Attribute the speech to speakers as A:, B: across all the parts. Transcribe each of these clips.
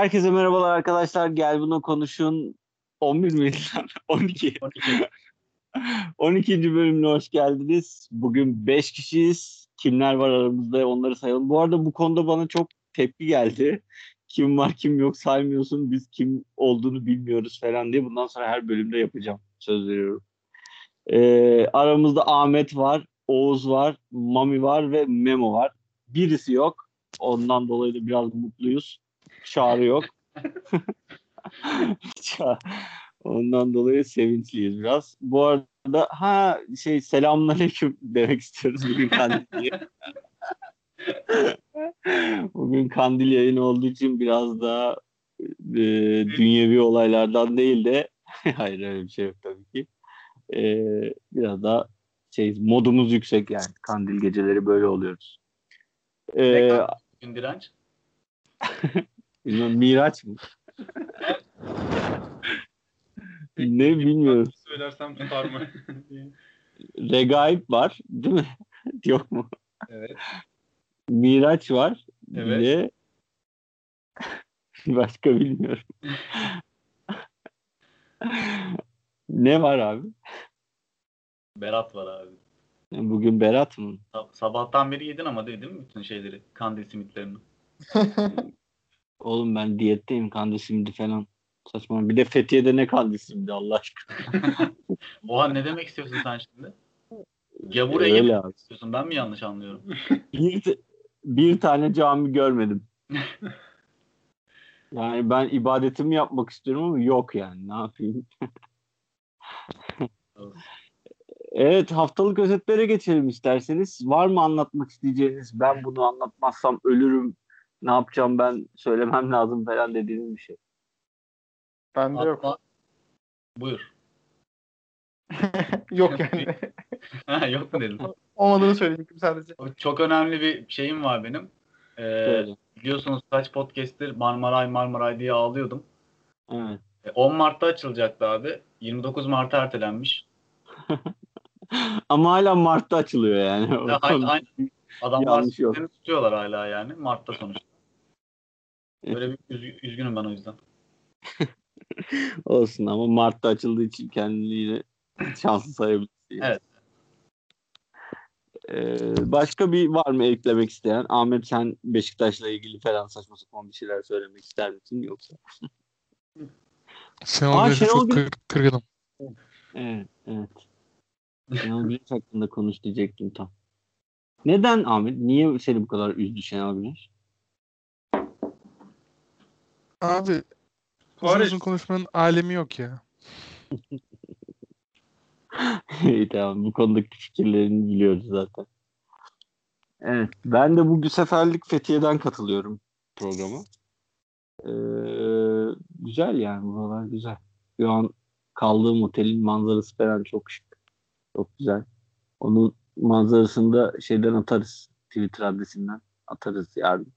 A: Herkese merhabalar arkadaşlar. Gel buna konuşun. 11 miydi lan? 12.
B: 12.
A: 12. bölümüne hoş geldiniz. Bugün 5 kişiyiz. Kimler var aramızda onları sayalım. Bu arada bu konuda bana çok tepki geldi. Kim var kim yok saymıyorsun. Biz kim olduğunu bilmiyoruz falan diye. Bundan sonra her bölümde yapacağım. Söz veriyorum. Ee, aramızda Ahmet var, Oğuz var, Mami var ve Memo var. Birisi yok. Ondan dolayı da biraz mutluyuz. Çağrı yok. Ondan dolayı sevinçliyiz biraz. Bu arada ha şey selamünaleyküm demek istiyoruz bugün kandil diye. bugün kandil yayını olduğu için biraz daha e, dünyevi olaylardan değil de hayır öyle bir şey yok tabii ki. E, biraz daha şey modumuz yüksek yani kandil geceleri böyle oluyoruz. E.
B: Gün direnç.
A: Bilmem, Miraç mı? ne bilmiyorum.
C: Söylersem tutar mı?
A: Regaib var değil mi? Yok mu?
C: evet.
A: Miraç var.
C: Evet.
A: De başka bilmiyorum. ne var abi?
B: Berat var abi.
A: Bugün Berat mı?
B: Sab- Sabahtan beri yedin ama değil, değil mi bütün şeyleri? Kandil simitlerini.
A: Oğlum ben diyetteyim kandil simidi falan. Saçma. Bir de Fethiye'de ne kandil simidi Allah aşkına.
B: Oha ne demek istiyorsun sen şimdi?
A: Öyle
B: Ege
A: abi.
B: istiyorsun. Ben mi yanlış anlıyorum?
A: Bir, bir tane cami görmedim. Yani ben ibadetimi yapmak istiyorum ama yok yani. Ne yapayım? Evet haftalık özetlere geçelim isterseniz. Var mı anlatmak isteyeceğiniz? Ben bunu anlatmazsam ölürüm. Ne yapacağım ben söylemem lazım falan dediğiniz bir şey.
D: Bende yok.
B: Atma. Buyur.
D: yok yani.
B: Ha, Yok mu dedim?
D: Olmadığını söyleyecektim sadece.
B: Çok önemli bir şeyim var benim. Ee,
A: Söyle.
B: biliyorsunuz kaç podcast'tir Marmaray Marmaray diye ağlıyordum.
A: Evet.
B: E, 10 Mart'ta açılacaktı abi. 29 Mart'a ertelenmiş.
A: Ama hala Mart'ta açılıyor yani.
B: Ya, aynı. Adamlar
A: yok.
B: tutuyorlar hala yani. Mart'ta sonuçta. Böyle bir üz- üzgünüm ben o yüzden.
A: Olsun ama Mart'ta açıldığı için kendini yine şanslı sayabilirsin. yani.
B: Evet.
A: Ee, başka bir var mı eklemek isteyen? Ahmet sen Beşiktaş'la ilgili falan saçma sapan bir şeyler söylemek ister misin yoksa?
E: Şenol
A: Aa, Şenol
E: çok
A: Güneş-
E: kır, kırgınım.
A: Evet, evet. Şenol Güneş hakkında konuş diyecektim tam. Neden Ahmet? Niye seni bu kadar üzdü Şenol Güneş?
E: Abi uzun uzun konuşmanın alemi yok ya.
A: İyi tamam bu konudaki fikirlerini biliyoruz zaten. Evet ben de bu seferlik Fethiye'den katılıyorum programa. Ee, güzel yani buralar güzel. Şu an kaldığım otelin manzarası falan çok şık. Çok güzel. Onun manzarasını da şeyden atarız. Twitter adresinden atarız yarın.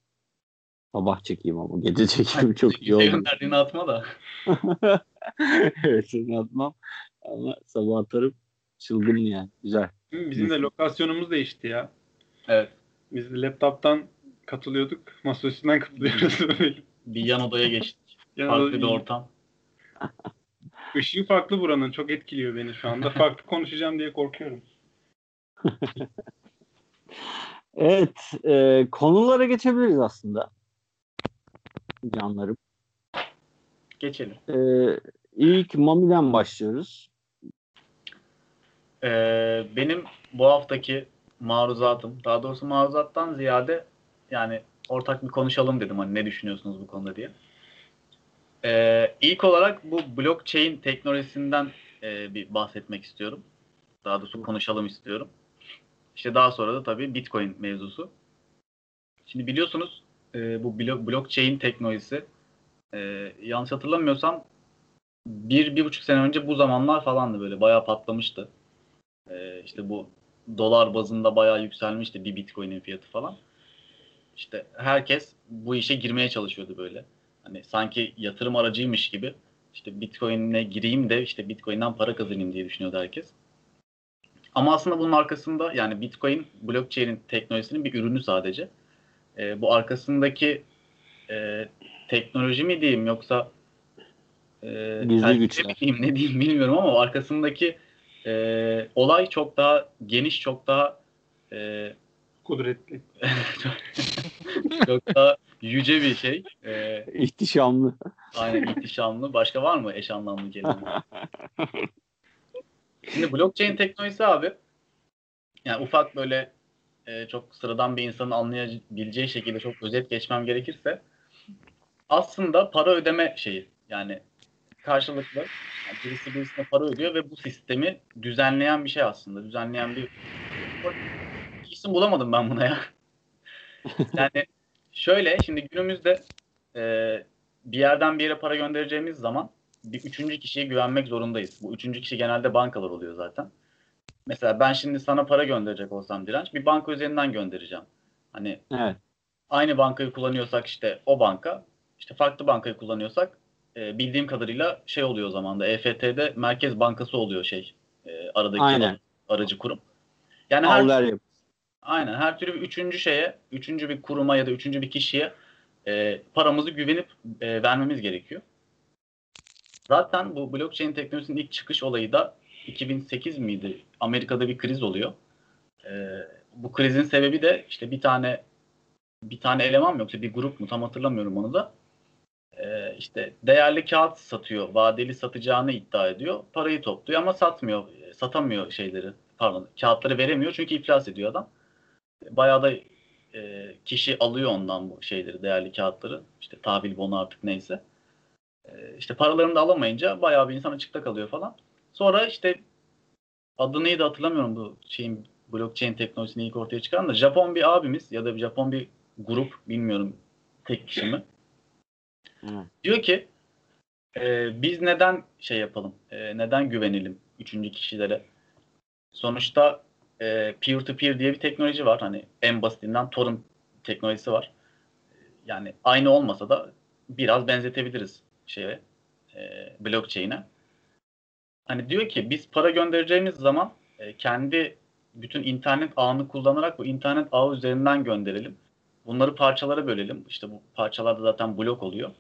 A: Sabah çekeyim ama gece çekeyim çok iyi
B: Bize
A: oldu.
B: gönderdiğini atma da.
A: evet seni atmam. Ama sabah atarım. Çılgın yani. Güzel.
C: Bizim de lokasyonumuz değişti ya.
B: Evet.
C: Biz de laptop'tan katılıyorduk. Masaüstünden katılıyoruz. Böyle.
B: Bir yan odaya geçtik.
C: Yani
B: Farklı bir ortam.
C: Işığı farklı buranın. Çok etkiliyor beni şu anda. Farklı konuşacağım diye korkuyorum.
A: Evet, e, konulara geçebiliriz aslında. Canlarım.
B: Geçelim.
A: E, ilk Mami'den başlıyoruz.
B: Ee, benim bu haftaki maruzatım, daha doğrusu maruzattan ziyade yani ortak bir konuşalım dedim hani ne düşünüyorsunuz bu konuda diye. Ee, ilk olarak bu blockchain teknolojisinden e, bir bahsetmek istiyorum. Daha doğrusu konuşalım istiyorum. İşte daha sonra da tabii Bitcoin mevzusu. Şimdi biliyorsunuz e, bu blo- blockchain teknolojisi e, yanlış hatırlamıyorsam bir, bir buçuk sene önce bu zamanlar falandı böyle bayağı patlamıştı. Ee, işte bu dolar bazında bayağı yükselmişti bir bitcoin'in fiyatı falan. İşte herkes bu işe girmeye çalışıyordu böyle. Hani sanki yatırım aracıymış gibi. İşte bitcoin'e gireyim de işte bitcoin'den para kazanayım diye düşünüyordu herkes. Ama aslında bunun arkasında yani bitcoin blockchain'in teknolojisinin bir ürünü sadece. Ee, bu arkasındaki e, teknoloji mi diyeyim yoksa e,
A: Gizli güçler.
B: mi diyeyim ne diyeyim bilmiyorum ama arkasındaki e, olay çok daha geniş çok daha e,
C: Kudretli.
B: çok daha yüce bir şey. E,
A: İhtişamlı.
B: aynen ihtişamlı. Başka var mı eş anlamlı kelime? Şimdi blockchain teknolojisi abi yani ufak böyle e, çok sıradan bir insanın anlayabileceği şekilde çok özet geçmem gerekirse aslında para ödeme şeyi yani karşılıklı yani birisi birisine para ödüyor ve bu sistemi düzenleyen bir şey aslında. Düzenleyen bir isim bulamadım ben buna ya. yani şöyle şimdi günümüzde e, bir yerden bir yere para göndereceğimiz zaman bir üçüncü kişiye güvenmek zorundayız. Bu üçüncü kişi genelde bankalar oluyor zaten. Mesela ben şimdi sana para gönderecek olsam direnç bir banka üzerinden göndereceğim. Hani
A: Evet.
B: aynı bankayı kullanıyorsak işte o banka, işte farklı bankayı kullanıyorsak e, bildiğim kadarıyla şey oluyor o zaman da EFT'de Merkez Bankası oluyor şey e, aradaki
A: Aynen.
B: aracı kurum. Yani her. Aynen. Her türlü bir üçüncü şeye, üçüncü bir kuruma ya da üçüncü bir kişiye e, paramızı güvenip e, vermemiz gerekiyor. Zaten bu blockchain teknolojisinin ilk çıkış olayı da 2008 miydi? Amerika'da bir kriz oluyor. E, bu krizin sebebi de işte bir tane bir tane eleman mı yoksa bir grup mu tam hatırlamıyorum onu da. E, işte değerli kağıt satıyor, vadeli satacağını iddia ediyor. Parayı topluyor ama satmıyor, satamıyor şeyleri. Pardon, kağıtları veremiyor çünkü iflas ediyor adam bayağı da e, kişi alıyor ondan bu şeyleri, değerli kağıtları. İşte tahvil bonu artık neyse. E, işte paralarını da alamayınca bayağı bir insan açıkta kalıyor falan. Sonra işte adı neydi hatırlamıyorum bu şeyin blockchain teknolojisini ilk ortaya çıkaran da Japon bir abimiz ya da bir Japon bir grup bilmiyorum tek kişi mi?
A: Hı.
B: Diyor ki e, biz neden şey yapalım? E, neden güvenelim üçüncü kişilere? Sonuçta e, peer-to-peer diye bir teknoloji var. Hani en basitinden torrent teknolojisi var. Yani aynı olmasa da biraz benzetebiliriz şeye, e, blockchain'e. Hani diyor ki biz para göndereceğimiz zaman e, kendi bütün internet ağını kullanarak bu internet ağı üzerinden gönderelim. Bunları parçalara bölelim. İşte bu parçalarda zaten blok oluyor.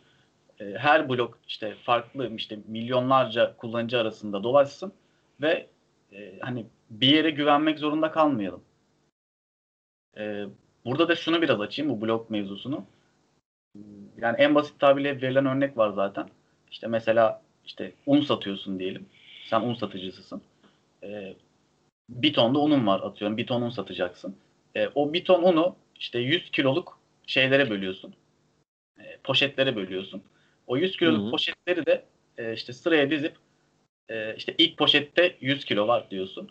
B: E, her blok işte farklı işte milyonlarca kullanıcı arasında dolaşsın ve e, hani bir yere güvenmek zorunda kalmayalım. E, burada da şunu biraz açayım bu blok mevzusunu. Yani en basit tabirle verilen örnek var zaten. İşte mesela işte un satıyorsun diyelim. Sen un satıcısısın. E, bir ton da unun var atıyorum. Bir ton un satacaksın. E, o bir ton unu işte 100 kiloluk şeylere bölüyorsun. E, poşetlere bölüyorsun. O 100 kiloluk
A: Hı hı.
B: poşetleri de e, işte sıraya dizip e, işte ilk poşette 100 kilo var diyorsun.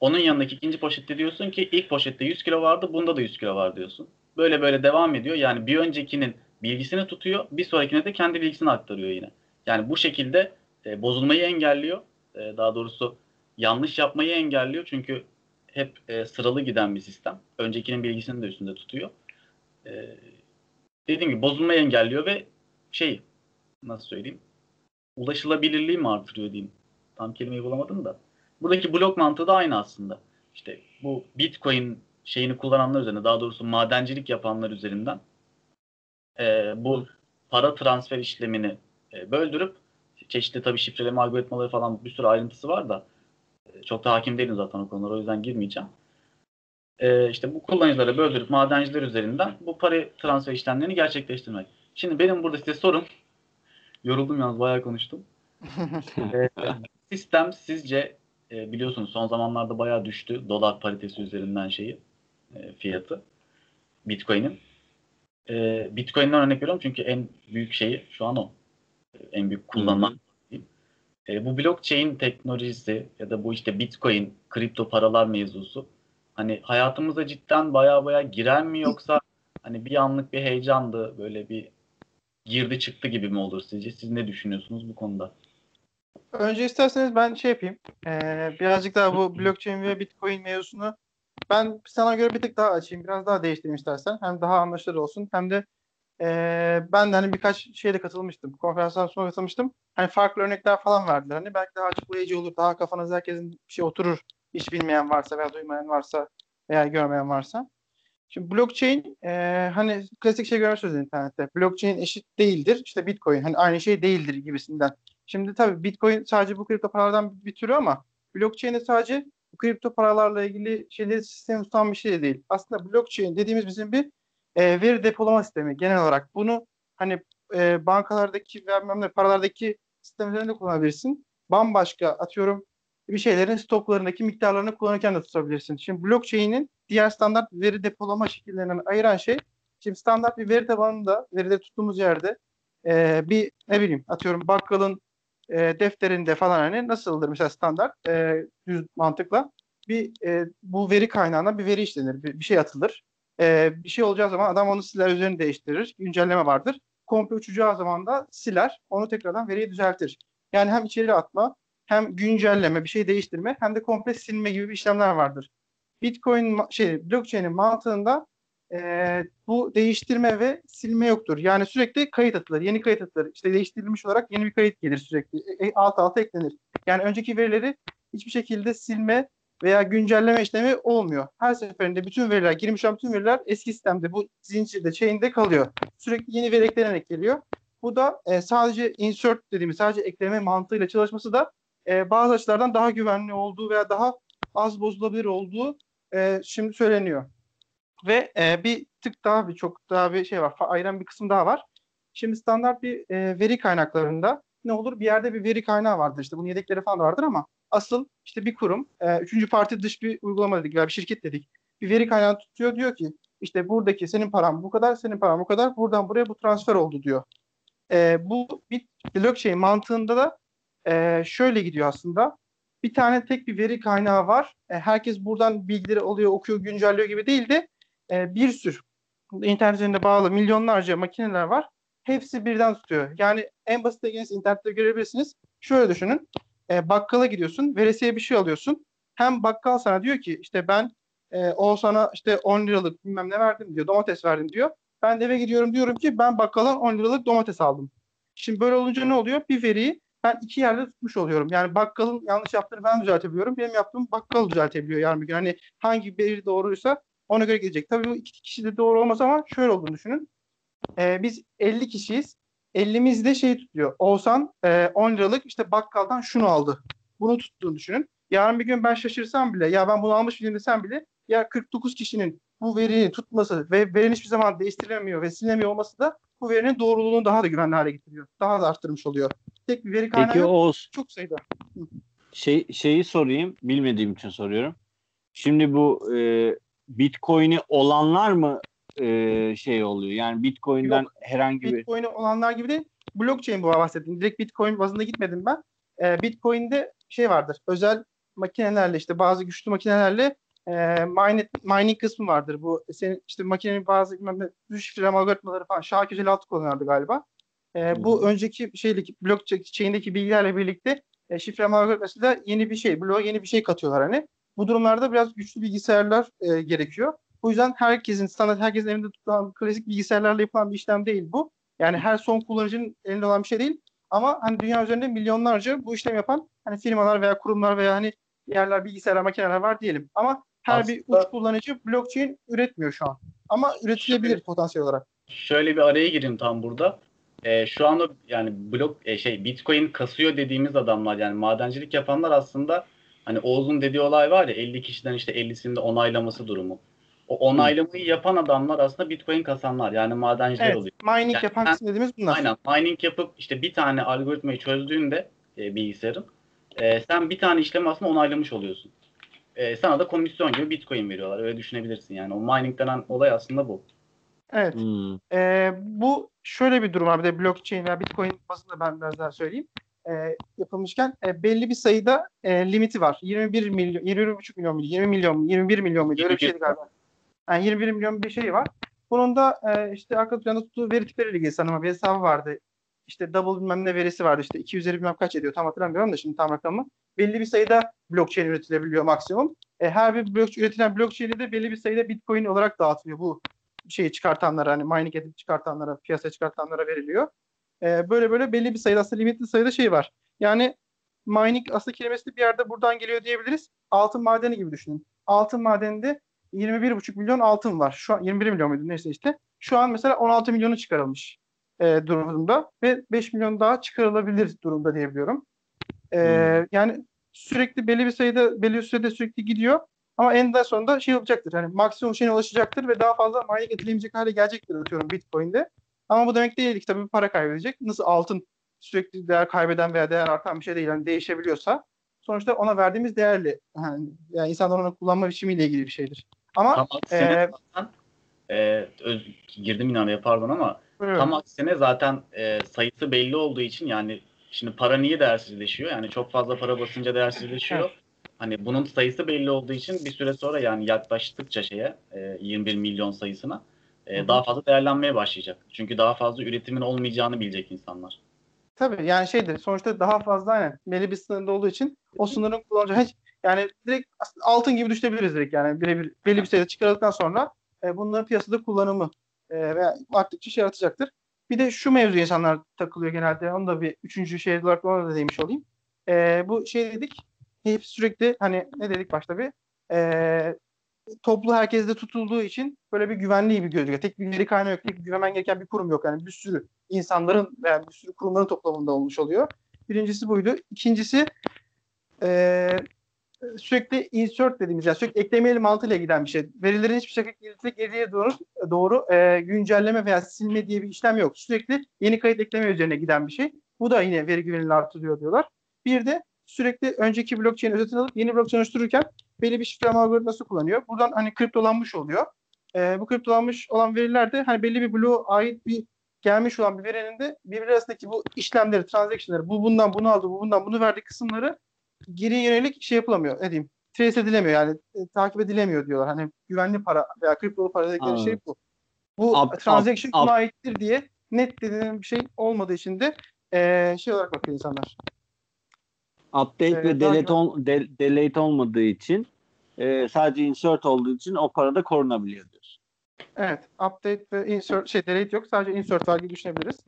B: Onun yanındaki ikinci poşette diyorsun ki ilk poşette 100 kilo vardı, bunda da 100 kilo var diyorsun. Böyle böyle devam ediyor. Yani bir öncekinin bilgisini tutuyor, bir sonrakine de kendi bilgisini aktarıyor yine. Yani bu şekilde e, bozulmayı engelliyor. E, daha doğrusu yanlış yapmayı engelliyor. Çünkü hep e, sıralı giden bir sistem. Öncekinin bilgisini de üstünde tutuyor. E, dediğim gibi bozulmayı engelliyor ve şey nasıl söyleyeyim ulaşılabilirliği mi artırıyor diyeyim. Tam kelimeyi bulamadım da. Buradaki blok mantığı da aynı aslında. İşte bu Bitcoin şeyini kullananlar üzerine daha doğrusu madencilik yapanlar üzerinden e, bu para transfer işlemini e, böldürüp çeşitli tabii şifreleme algoritmaları falan bir sürü ayrıntısı var da e, çok da hakim değilim zaten o konulara o yüzden girmeyeceğim. E, işte bu kullanıcılara böldürüp madenciler üzerinden bu para transfer işlemlerini gerçekleştirmek. Şimdi benim burada size sorum yoruldum yalnız bayağı konuştum. E, sistem sizce e, biliyorsunuz son zamanlarda bayağı düştü dolar paritesi üzerinden şeyi e, fiyatı Bitcoin'in. E, Bitcoin'den örnek veriyorum çünkü en büyük şeyi şu an o. En büyük kullanılan. E, bu blockchain teknolojisi ya da bu işte Bitcoin, kripto paralar mevzusu hani hayatımıza cidden bayağı bayağı girer mi yoksa hani bir anlık bir heyecandı böyle bir girdi çıktı gibi mi olur sizce? Siz ne düşünüyorsunuz bu konuda?
D: Önce isterseniz ben şey yapayım. Ee, birazcık daha bu blockchain ve bitcoin mevzusunu ben sana göre bir tık daha açayım. Biraz daha değiştireyim istersen. Hem daha anlaşılır olsun hem de ee, ben de hani birkaç şeyde katılmıştım. Konferansdan sonra katılmıştım. Hani farklı örnekler falan verdiler. Hani belki daha açıklayıcı olur. Daha kafanıza herkesin bir şey oturur. Hiç bilmeyen varsa veya duymayan varsa veya görmeyen varsa. Şimdi blockchain e, hani klasik şey görüyorsunuz internette. Blockchain eşit değildir. İşte Bitcoin hani aynı şey değildir gibisinden. Şimdi tabii Bitcoin sadece bu kripto paralardan bir türü ama blockchain de sadece bu kripto paralarla ilgili şeyleri sistemi tutan bir şey de değil. Aslında blockchain dediğimiz bizim bir e, veri depolama sistemi genel olarak. Bunu hani e, bankalardaki ve ne paralardaki sistem üzerinde kullanabilirsin. Bambaşka atıyorum bir şeylerin stoklarındaki miktarlarını kullanırken de tutabilirsin. Şimdi blockchain'in diğer standart veri depolama şekillerinden ayıran şey şimdi standart bir veri tabanında verileri tuttuğumuz yerde e, bir ne bileyim atıyorum bakkalın e, defterinde falan hani nasıldır mesela standart e, düz mantıkla bir e, bu veri kaynağına bir veri işlenir. Bir, bir şey atılır. E, bir şey olacağı zaman adam onu siler üzerini değiştirir. Güncelleme vardır. Komple uçacağı zaman da siler. Onu tekrardan veriyi düzeltir. Yani hem içeri atma hem güncelleme, bir şey değiştirme hem de komple silme gibi bir işlemler vardır. Bitcoin şey blockchain'in mantığında e, bu değiştirme ve silme yoktur. Yani sürekli kayıt atılır, yeni kayıt atılır. İşte değiştirilmiş olarak yeni bir kayıt gelir sürekli. E, alt alta eklenir. Yani önceki verileri hiçbir şekilde silme veya güncelleme işlemi olmuyor. Her seferinde bütün veriler, girmiş olan bütün veriler eski sistemde, bu zincirde, chain'de kalıyor. Sürekli yeni veri eklenerek geliyor. Bu da e, sadece insert dediğimiz, sadece ekleme mantığıyla çalışması da e, bazı açılardan daha güvenli olduğu veya daha az bozulabilir olduğu e, şimdi söyleniyor. Ve e, bir tık daha bir çok daha bir şey var. Ayıran bir kısım daha var. Şimdi standart bir e, veri kaynaklarında ne olur? Bir yerde bir veri kaynağı vardır. İşte bunun yedekleri falan vardır ama asıl işte bir kurum, e, üçüncü parti dış bir uygulama dedik veya bir şirket dedik. Bir veri kaynağı tutuyor diyor ki işte buradaki senin paran bu kadar, senin paran bu kadar. Buradan buraya bu transfer oldu diyor. E, bu bir blockchain mantığında da e, şöyle gidiyor aslında. Bir tane tek bir veri kaynağı var. E, herkes buradan bilgileri alıyor, okuyor, güncelliyor gibi değil de e, bir sürü internet üzerinde bağlı milyonlarca makineler var. Hepsi birden tutuyor. Yani en basit ilginiz internette görebilirsiniz. Şöyle düşünün. E, bakkala gidiyorsun, veresiye bir şey alıyorsun. Hem bakkal sana diyor ki işte ben e, o sana işte 10 liralık bilmem ne verdim diyor, domates verdim diyor. Ben de eve gidiyorum diyorum ki ben bakkaldan 10 liralık domates aldım. Şimdi böyle olunca ne oluyor? Bir veriyi ben iki yerde tutmuş oluyorum. Yani bakkalın yanlış yaptığını ben düzeltebiliyorum. Benim yaptığım bakkal düzeltebiliyor yarın bir gün. Hani hangi veri doğruysa ona göre gidecek. Tabii bu iki kişi de doğru olmaz ama şöyle olduğunu düşünün. Ee, biz 50 kişiyiz. 50'miz de şey tutuyor. Oğuzhan e, 10 liralık işte bakkaldan şunu aldı. Bunu tuttuğunu düşünün. Yarın bir gün ben şaşırsam bile ya ben bunu almış mıyım desem bile ya 49 kişinin bu veriyi tutması ve verinin hiçbir zaman değiştirilemiyor ve silinemiyor olması da bu verinin doğruluğunu daha da güvenli hale getiriyor. Daha da arttırmış oluyor. Tek bir veri kaynağı
A: Peki
D: yok.
A: Oğuz
D: Çok sayıda.
A: şey, şeyi sorayım. Bilmediğim için soruyorum. Şimdi bu e, Bitcoin'i olanlar mı e, şey oluyor? Yani Bitcoin'den
D: Yok.
A: herhangi bir
D: Bitcoin'i olanlar gibi değil. Blockchain bu bahsettiğim. Direkt Bitcoin bazında gitmedim ben. Ee, Bitcoin'de şey vardır. Özel makinelerle işte bazı güçlü makinelerle e, mining, mining kısmı vardır. Bu senin işte makinenin bazı şifreleme algoritmaları falan. Şah 256 kullanıyordu galiba. E, bu önceki şeydeki blockchain'deki bilgilerle birlikte e, şifreleme algoritması da yeni bir şey. Bloğa yeni bir şey katıyorlar hani. Bu durumlarda biraz güçlü bilgisayarlar e, gerekiyor. Bu yüzden herkesin standart herkesin evinde tutulan klasik bilgisayarlarla yapılan bir işlem değil bu. Yani her son kullanıcının elinde olan bir şey değil. Ama hani dünya üzerinde milyonlarca bu işlem yapan hani firmalar veya kurumlar veya hani yerler bilgisayarlar, makineler var diyelim. Ama her bir
B: Aslında-
D: uç kullanıcı blockchain üretmiyor şu an. Ama üretilebilir
B: Şöyle-
D: potansiyel olarak.
B: Şöyle bir araya gireyim tam burada. Ee, şu anda yani blok e, şey Bitcoin kasıyor dediğimiz adamlar yani madencilik yapanlar aslında hani Oğuz'un dediği olay var ya 50 kişiden işte 50'sinin de onaylaması durumu. O onaylamayı yapan adamlar aslında Bitcoin kasanlar yani madenciler
D: Evet.
B: oluyor.
D: Mining
B: Yani
D: yapan kısım dediğimiz bunlar.
B: Aynen mining yapıp işte bir tane algoritmayı çözdüğünde e, bilgisayarın e, sen bir tane işlemi aslında onaylamış oluyorsun. E, sana da komisyon gibi Bitcoin veriyorlar. Öyle düşünebilirsin yani. O mining denen olay aslında bu.
D: Evet.
A: Hmm.
D: Ee, bu şöyle bir durum var. Bir de blockchain veya bitcoin bazında ben biraz daha söyleyeyim. Ee, yapılmışken e, belli bir sayıda e, limiti var. 21 milyon, 21,5 milyon muydu? 20 milyon mu? 21 milyon muydu? Öyle bir
B: 21
D: şeydi galiba. Yani 21 milyon bir şey var. Bunun da e, işte arka planda tuttuğu veri tipleriyle ilgili sanırım bir hesabı vardı. İşte double bilmem ne verisi vardı. İşte 2 üzeri bilmem kaç ediyor. Tam hatırlamıyorum da şimdi tam rakamı. Belli bir sayıda blockchain üretilebiliyor maksimum. E, her bir blok, üretilen blockchain'i de belli bir sayıda bitcoin olarak dağıtılıyor. Bu şeyi çıkartanlara hani mining edip çıkartanlara, piyasaya çıkartanlara veriliyor. Ee, böyle böyle belli bir sayıda aslında limitli sayıda şey var. Yani mining aslında kelimesi bir yerde buradan geliyor diyebiliriz. Altın madeni gibi düşünün. Altın madeninde 21,5 milyon altın var. Şu an 21 milyon muydu neyse işte. Şu an mesela 16 milyonu çıkarılmış e, durumda ve 5 milyon daha çıkarılabilir durumda diyebiliyorum. E,
A: Hmm.
D: Yani sürekli belli bir sayıda belli bir sürede sürekli gidiyor ama en sonunda şey olacaktır. Yani maksimum şeyine ulaşacaktır ve daha fazla mining edilemeyecek hale gelecektir atıyorum Bitcoin'de. Ama bu demek değil ki tabii para kaybedecek. Nasıl altın sürekli değer kaybeden veya değer artan bir şey değil. Yani değişebiliyorsa sonuçta ona verdiğimiz değerli yani, yani insanların onu kullanma biçimiyle ilgili bir şeydir. Ama
B: Tam aksine
D: Ee,
B: zaten e, öz, girdim yine araya pardon ama
D: buyurun.
B: tam aksine zaten e, sayısı belli olduğu için yani şimdi para niye değersizleşiyor? Yani çok fazla para basınca değersizleşiyor. Hani bunun sayısı belli olduğu için bir süre sonra yani yaklaştıkça şeye e, 21 milyon sayısına e,
D: Hı hı.
B: daha fazla değerlenmeye başlayacak. Çünkü daha fazla üretimin olmayacağını bilecek insanlar.
D: Tabii yani şeydir sonuçta daha fazla aynen belli bir sınırda olduğu için o sınırın kullanacağı hiç yani direkt altın gibi düşünebiliriz direkt yani birebir belli bir sayıda çıkarıldıktan sonra e, bunların piyasada kullanımı e, veya arttıkça şey yaratacaktır. Bir de şu mevzu insanlar takılıyor genelde. Onu da bir üçüncü şey olarak ona da değmiş olayım. E, bu şey dedik hep sürekli hani ne dedik başta bir e, toplu herkeste tutulduğu için böyle bir güvenli gibi gözüküyor. Tek bir veri kaynağı yok. Tek bir güvenmen gereken bir kurum yok. Yani bir sürü insanların veya bir sürü kurumların toplamında olmuş oluyor. Birincisi buydu. İkincisi eee, sürekli insert dediğimiz yani sürekli eklemeli mantığıyla giden bir şey. Verilerin hiçbir şekilde geriye, doğru, doğru eee, güncelleme veya silme diye bir işlem yok. Sürekli yeni kayıt ekleme üzerine giden bir şey. Bu da yine veri güvenilirliğini artırıyor diyorlar. Bir de sürekli önceki blockchain özetini alıp yeni blockchain oluştururken belli bir şifreleme algoritması kullanıyor. Buradan hani kriptolanmış oluyor. Ee, bu kriptolanmış olan veriler de hani belli bir bloğa ait bir gelmiş olan bir verinin de birbiri arasındaki bu işlemleri, transaction'ları, bu bundan bunu aldı, bu bundan bunu verdi kısımları geriye yönelik şey yapılamıyor. Ne diyeyim? Trace edilemiyor yani e, takip edilemiyor diyorlar. Hani güvenli para veya kriptolu para dedikleri şey bu. Bu
A: Up-
D: transaction
A: up-
D: buna aittir diye net dediğim bir şey olmadığı için de e, şey olarak bakıyor insanlar.
A: Update
D: Evet,
A: ve delete, ol- de- delete olmadığı için e, sadece insert olduğu için o para da korunabiliyor diyorsun.
D: Evet. Update ve insert şey delete yok. Sadece insert var gibi düşünebiliriz.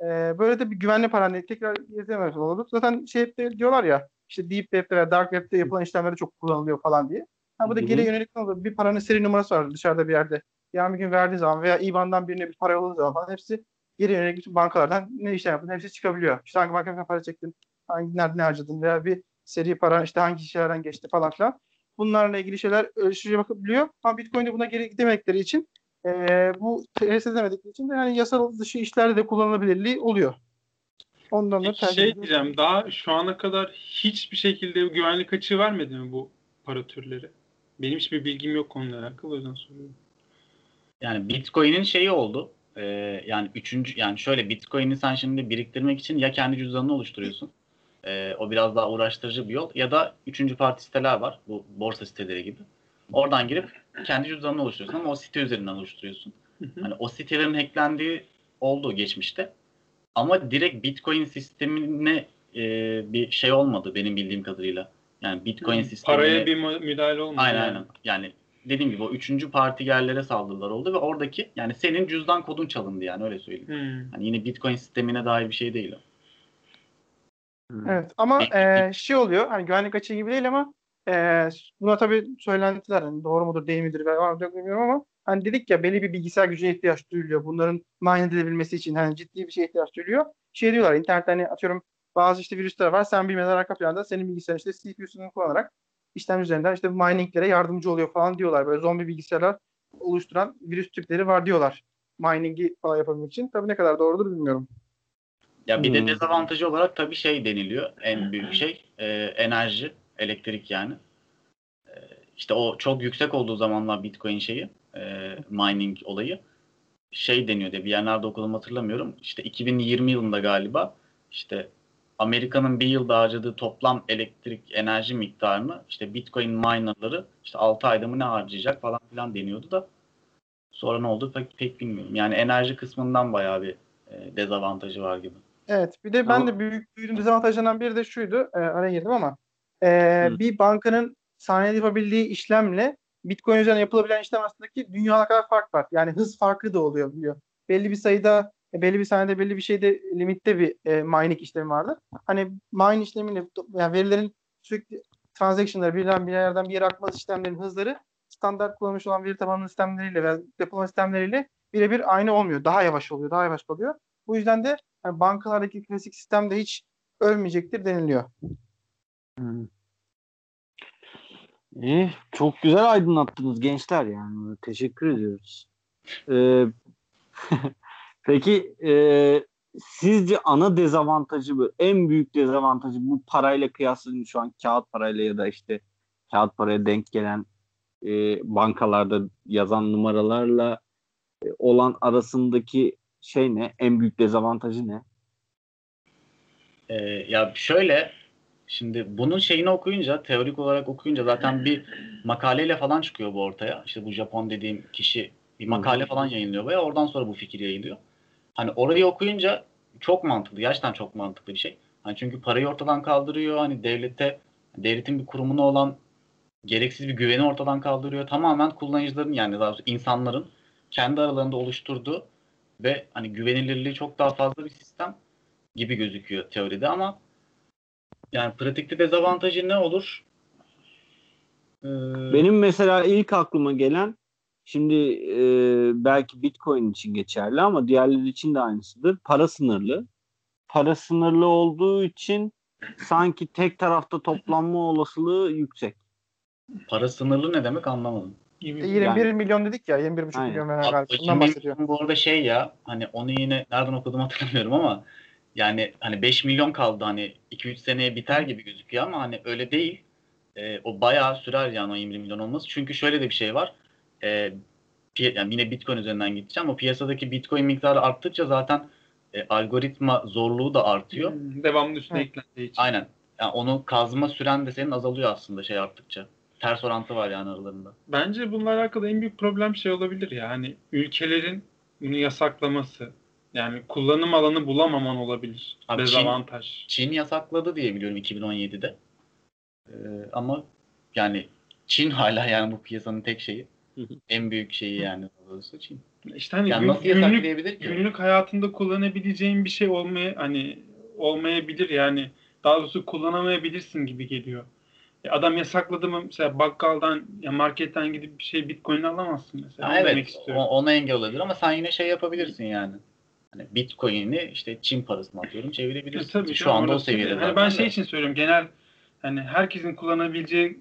D: Ee, böyle de bir güvenli para hani tekrar yazamıyoruz. Zaten şey hep de diyorlar ya işte deep web'de veya dark web'de yapılan işlemlerde çok kullanılıyor falan diye. Ha bu da geri yönelik ne olur? Bir paranın seri numarası var dışarıda bir yerde. Yarın bir gün verdiği zaman veya IBAN'dan birine bir para yolladığı zaman falan hepsi geri yönelik bütün bankalardan ne işlem yaptın hepsi çıkabiliyor. İşte hangi bankadan para çektin, hangi nerede ne harcadın veya bir seri para işte hangi kişilerden geçti falan filan. Bunlarla ilgili şeyler ölçüye bakabiliyor. Ama Bitcoin'de buna geri gidemedikleri için ee, bu test edemedikleri için de yani yasal dışı işlerde de kullanılabilirliği oluyor. Ondan da tercih
C: şey diyeceğim daha şu ana kadar hiçbir şekilde güvenlik açığı vermedi mi bu para türleri? Benim hiçbir bilgim yok konuyla alakalı o yüzden soruyorum.
B: Yani Bitcoin'in şeyi oldu. Ee, yani üçüncü yani şöyle Bitcoin'i sen şimdi biriktirmek için ya kendi cüzdanını oluşturuyorsun. Ee, o biraz daha uğraştırıcı bir yol. Ya da üçüncü parti siteler var. Bu borsa siteleri gibi. Oradan girip kendi cüzdanını oluşturuyorsun ama o site üzerinden oluşturuyorsun. Hani o sitelerin hacklendiği oldu geçmişte. Ama direkt Bitcoin sistemine e, bir şey olmadı benim bildiğim kadarıyla. Yani Bitcoin sistemine...
C: Paraya bir mü- müdahale olmadı.
B: Aynen
C: yani.
B: aynen. Yani dediğim gibi o üçüncü parti yerlere saldırılar oldu ve oradaki yani senin cüzdan kodun çalındı yani öyle söyleyeyim.
C: Hmm.
B: Hani yine Bitcoin sistemine dair bir şey değil o.
D: Evet ama e, şey oluyor hani güvenlik açığı gibi değil ama e, buna tabii söylentiler hani doğru mudur değil midir yok bilmiyorum ama hani dedik ya belli bir bilgisayar gücüne ihtiyaç duyuluyor. Bunların mine edilebilmesi için hani ciddi bir şeye ihtiyaç duyuluyor. Şey diyorlar internette hani atıyorum bazı işte virüsler var sen bilmeden arka planda senin bilgisayarın işte CPU'sunu kullanarak işlem üzerinden işte mininglere yardımcı oluyor falan diyorlar. Böyle zombi bilgisayarlar oluşturan virüs tipleri var diyorlar. Mining'i falan yapabilmek için. Tabii ne kadar doğrudur bilmiyorum.
B: Ya bir
A: Hmm.
B: de dezavantajı olarak tabii şey deniliyor. En büyük şey e, enerji, elektrik yani. E, işte o çok yüksek olduğu zamanlar Bitcoin şeyi, e, mining olayı şey deniyor diye bir yerlerde okudum hatırlamıyorum. İşte 2020 yılında galiba işte Amerika'nın bir yılda harcadığı toplam elektrik enerji miktarını işte Bitcoin minerları işte 6 ayda mı ne harcayacak falan filan deniyordu da sonra ne oldu pek, pek bilmiyorum. Yani enerji kısmından bayağı bir e, dezavantajı var gibi.
D: Evet. Bir de ben
A: Ama-
D: de büyük duyduğum dezavantajlarından biri de şuydu. E, araya girdim ama e,
A: Hı.
D: bir bankanın saniyede yapabildiği işlemle Bitcoin üzerine yapılabilen işlem arasındaki dünya kadar fark var. Yani hız farkı da oluyor biliyor. Belli bir sayıda e, belli bir saniyede belli bir şeyde limitte bir e, mining işlemi vardır. Hani mine işlemiyle yani verilerin sürekli transaction'ları birden bir yerden bir yere akması işlemlerin hızları standart kullanılmış olan veri tabanlı sistemleriyle ve depolama sistemleriyle birebir aynı olmuyor. Daha yavaş oluyor, daha yavaş kalıyor. Bu yüzden de hani bankalardaki klasik sistem de hiç ölmeyecektir deniliyor.
A: Hmm. İyi, çok güzel aydınlattınız gençler yani. Teşekkür ediyoruz. Ee, peki e, sizce ana dezavantajı bu, en büyük dezavantajı bu parayla kıyaslayın şu an kağıt parayla ya da işte kağıt paraya denk gelen e, bankalarda yazan numaralarla e, olan arasındaki şey ne? En büyük dezavantajı ne?
B: Ee, ya şöyle şimdi bunun şeyini okuyunca teorik olarak okuyunca zaten bir makaleyle falan çıkıyor bu ortaya. İşte bu Japon dediğim kişi bir makale falan yayınlıyor veya oradan sonra bu fikir yayılıyor. Hani orayı okuyunca çok mantıklı. Gerçekten çok mantıklı bir şey. Hani çünkü parayı ortadan kaldırıyor. Hani devlete devletin bir kurumuna olan gereksiz bir güveni ortadan kaldırıyor. Tamamen kullanıcıların yani daha insanların kendi aralarında oluşturduğu ve hani güvenilirliği çok daha fazla bir sistem gibi gözüküyor teoride ama yani pratikte dezavantajı ne olur? Ee,
A: Benim mesela ilk aklıma gelen şimdi e, belki Bitcoin için geçerli ama diğerleri için de aynısıdır. Para sınırlı. Para sınırlı olduğu için sanki tek tarafta toplanma olasılığı yüksek.
B: para sınırlı ne demek anlamadım.
C: Gibi.
D: E, 21 milyon dedik ya, 21,5
A: Aynen.
D: milyon veren galiba. Bundan bahsediyor.
B: Bu arada şey ya hani onu yine nereden okudum hatırlamıyorum ama yani hani 5 milyon kaldı hani 2-3 seneye biter gibi gözüküyor ama hani öyle değil. Ee, o bayağı sürer yani o 20 milyon olması. Çünkü şöyle de bir şey var. Piy- yani yine Bitcoin üzerinden gideceğim. O piyasadaki Bitcoin miktarı arttıkça zaten e, algoritma zorluğu da artıyor.
C: Hmm, Devamlı üstüne
D: Evet.
C: eklendiği için.
B: Aynen. Yani onu kazma süren de senin azalıyor aslında şey arttıkça. Ters orantı var yani aralarında.
C: Bence bununla alakalı en büyük problem şey olabilir ya. Hani ülkelerin bunu yasaklaması. Yani kullanım alanı bulamaman olabilir.
B: Abi
C: Dezavantaj.
B: Çin yasakladı diye biliyorum 2017'de. Ee, ama yani Çin hala yani bu piyasanın tek şeyi. En büyük şeyi yani daha doğrusu Çin.
C: İşte hani
B: Yani
C: gün-
B: nasıl
C: günlük
B: yasaklayabilir ki?
C: günlük hayatında kullanabileceğin bir şey olmaya hani olmayabilir yani daha doğrusu kullanamayabilirsin gibi geliyor. Ya adam yasakladı mı mesela bakkaldan ya marketten gidip bir şey bitcoin alamazsın mesela.
B: Ha,
C: Onu demek
B: evet
C: istiyorum.
B: ona engel olabilir ama sen yine şey yapabilirsin yani. Hani Bitcoin'i işte Çin parasına atıyorum
C: E,
B: çevirebilirsin.
C: tabii
B: Şu anda o seviyede.
C: Hani ben
B: de.
C: şey için söylüyorum genel hani herkesin kullanabileceği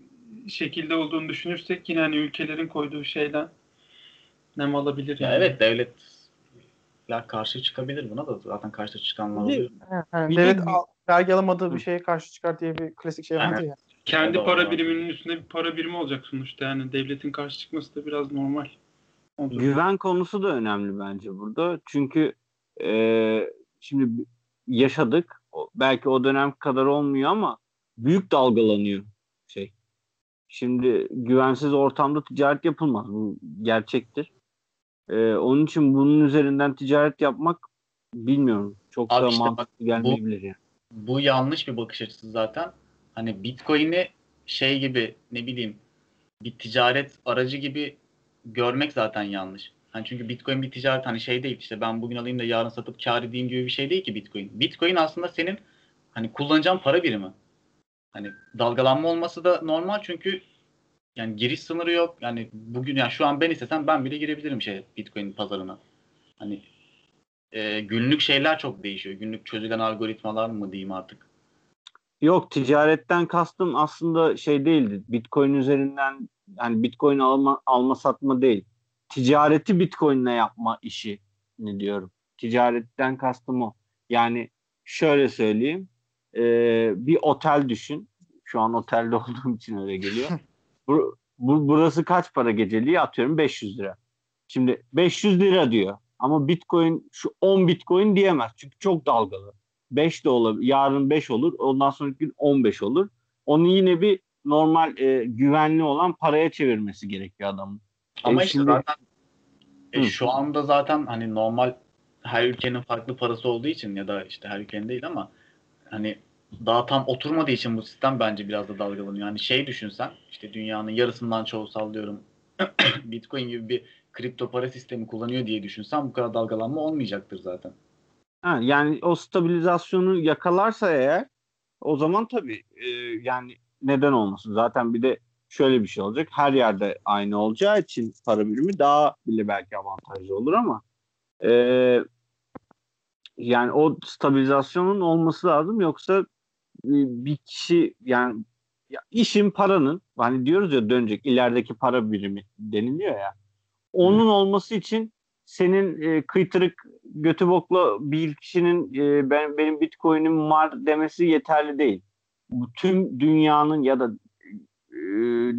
C: şekilde olduğunu düşünürsek yine hani ülkelerin koyduğu şeyden nem alabilir
B: Ya
C: yani.
B: evet devletler karşı çıkabilir buna da zaten karşı çıkanlar oluyor.
D: Yani devlet al- vergi alamadığı bir şeye karşı çıkar diye bir klasik şey vardır ya.
C: Kendi
B: da
C: para biriminin üstünde bir para birimi olacak sonuçta yani devletin karşı çıkması da biraz normal. olur.
A: Güven konusu da önemli bence burada. Çünkü e, şimdi yaşadık. Belki o dönem kadar olmuyor ama büyük dalgalanıyor şey. Şimdi güvensiz ortamda ticaret yapılmaz. Bu gerçektir. E, onun için bunun üzerinden ticaret yapmak bilmiyorum. Çok
B: Abi
A: da
B: işte bak,
A: mantıklı gelmeyebilir yani.
B: bu yanlış bir bakış açısı zaten. Hani Bitcoin'i şey gibi ne bileyim bir ticaret aracı gibi görmek zaten yanlış. Hani çünkü Bitcoin bir ticaret hani şey değil işte ben bugün alayım da yarın satıp kar edeyim gibi bir şey değil ki Bitcoin. Bitcoin aslında senin hani kullanacağın para birimi. Hani dalgalanma olması da normal çünkü yani giriş sınırı yok. Yani bugün yani şu an ben istesem ben bile girebilirim şey Bitcoin pazarına. Hani e, günlük şeyler çok değişiyor. Günlük çözülen algoritmalar mı diyeyim artık.
A: Yok ticaretten kastım aslında şey değildi. Bitcoin üzerinden yani Bitcoin alma, alma satma değil. Ticareti Bitcoin'le yapma işi ne diyorum. Ticaretten kastım o. Yani şöyle söyleyeyim. Ee, bir otel düşün. Şu an otelde olduğum için öyle geliyor. Bu, bu, burası kaç para geceliği? Atıyorum 500 lira. Şimdi 500 lira diyor. Ama Bitcoin şu 10 Bitcoin diyemez. Çünkü çok dalgalı. 5 de olabilir. Yarın 5 olur. Ondan sonraki gün 15 olur. Onu yine bir normal e, güvenli olan paraya çevirmesi gerekiyor adamın.
B: Ama
A: E
B: işte
A: şimdi-
B: zaten e,
A: Hı.
B: şu anda zaten hani normal her ülkenin farklı parası olduğu için ya da işte her ülkenin değil ama hani daha tam oturmadığı için bu sistem bence biraz da dalgalanıyor. Yani şey düşünsen işte dünyanın yarısından çoğu sallıyorum Bitcoin gibi bir kripto para sistemi kullanıyor diye düşünsen bu kadar dalgalanma olmayacaktır zaten.
A: Ha, yani o stabilizasyonu yakalarsa eğer o zaman tabii e, yani neden olmasın? Zaten bir de şöyle bir şey olacak. Her yerde aynı olacağı için para birimi daha bile belki avantajlı olur ama e, yani o stabilizasyonun olması lazım yoksa e, bir kişi yani ya işin paranın hani diyoruz ya dönecek ilerideki para birimi deniliyor ya onun olması için senin e, kıytırık götü bokla bir kişinin e, ben benim bitcoin'im var demesi yeterli değil. Bu tüm dünyanın ya da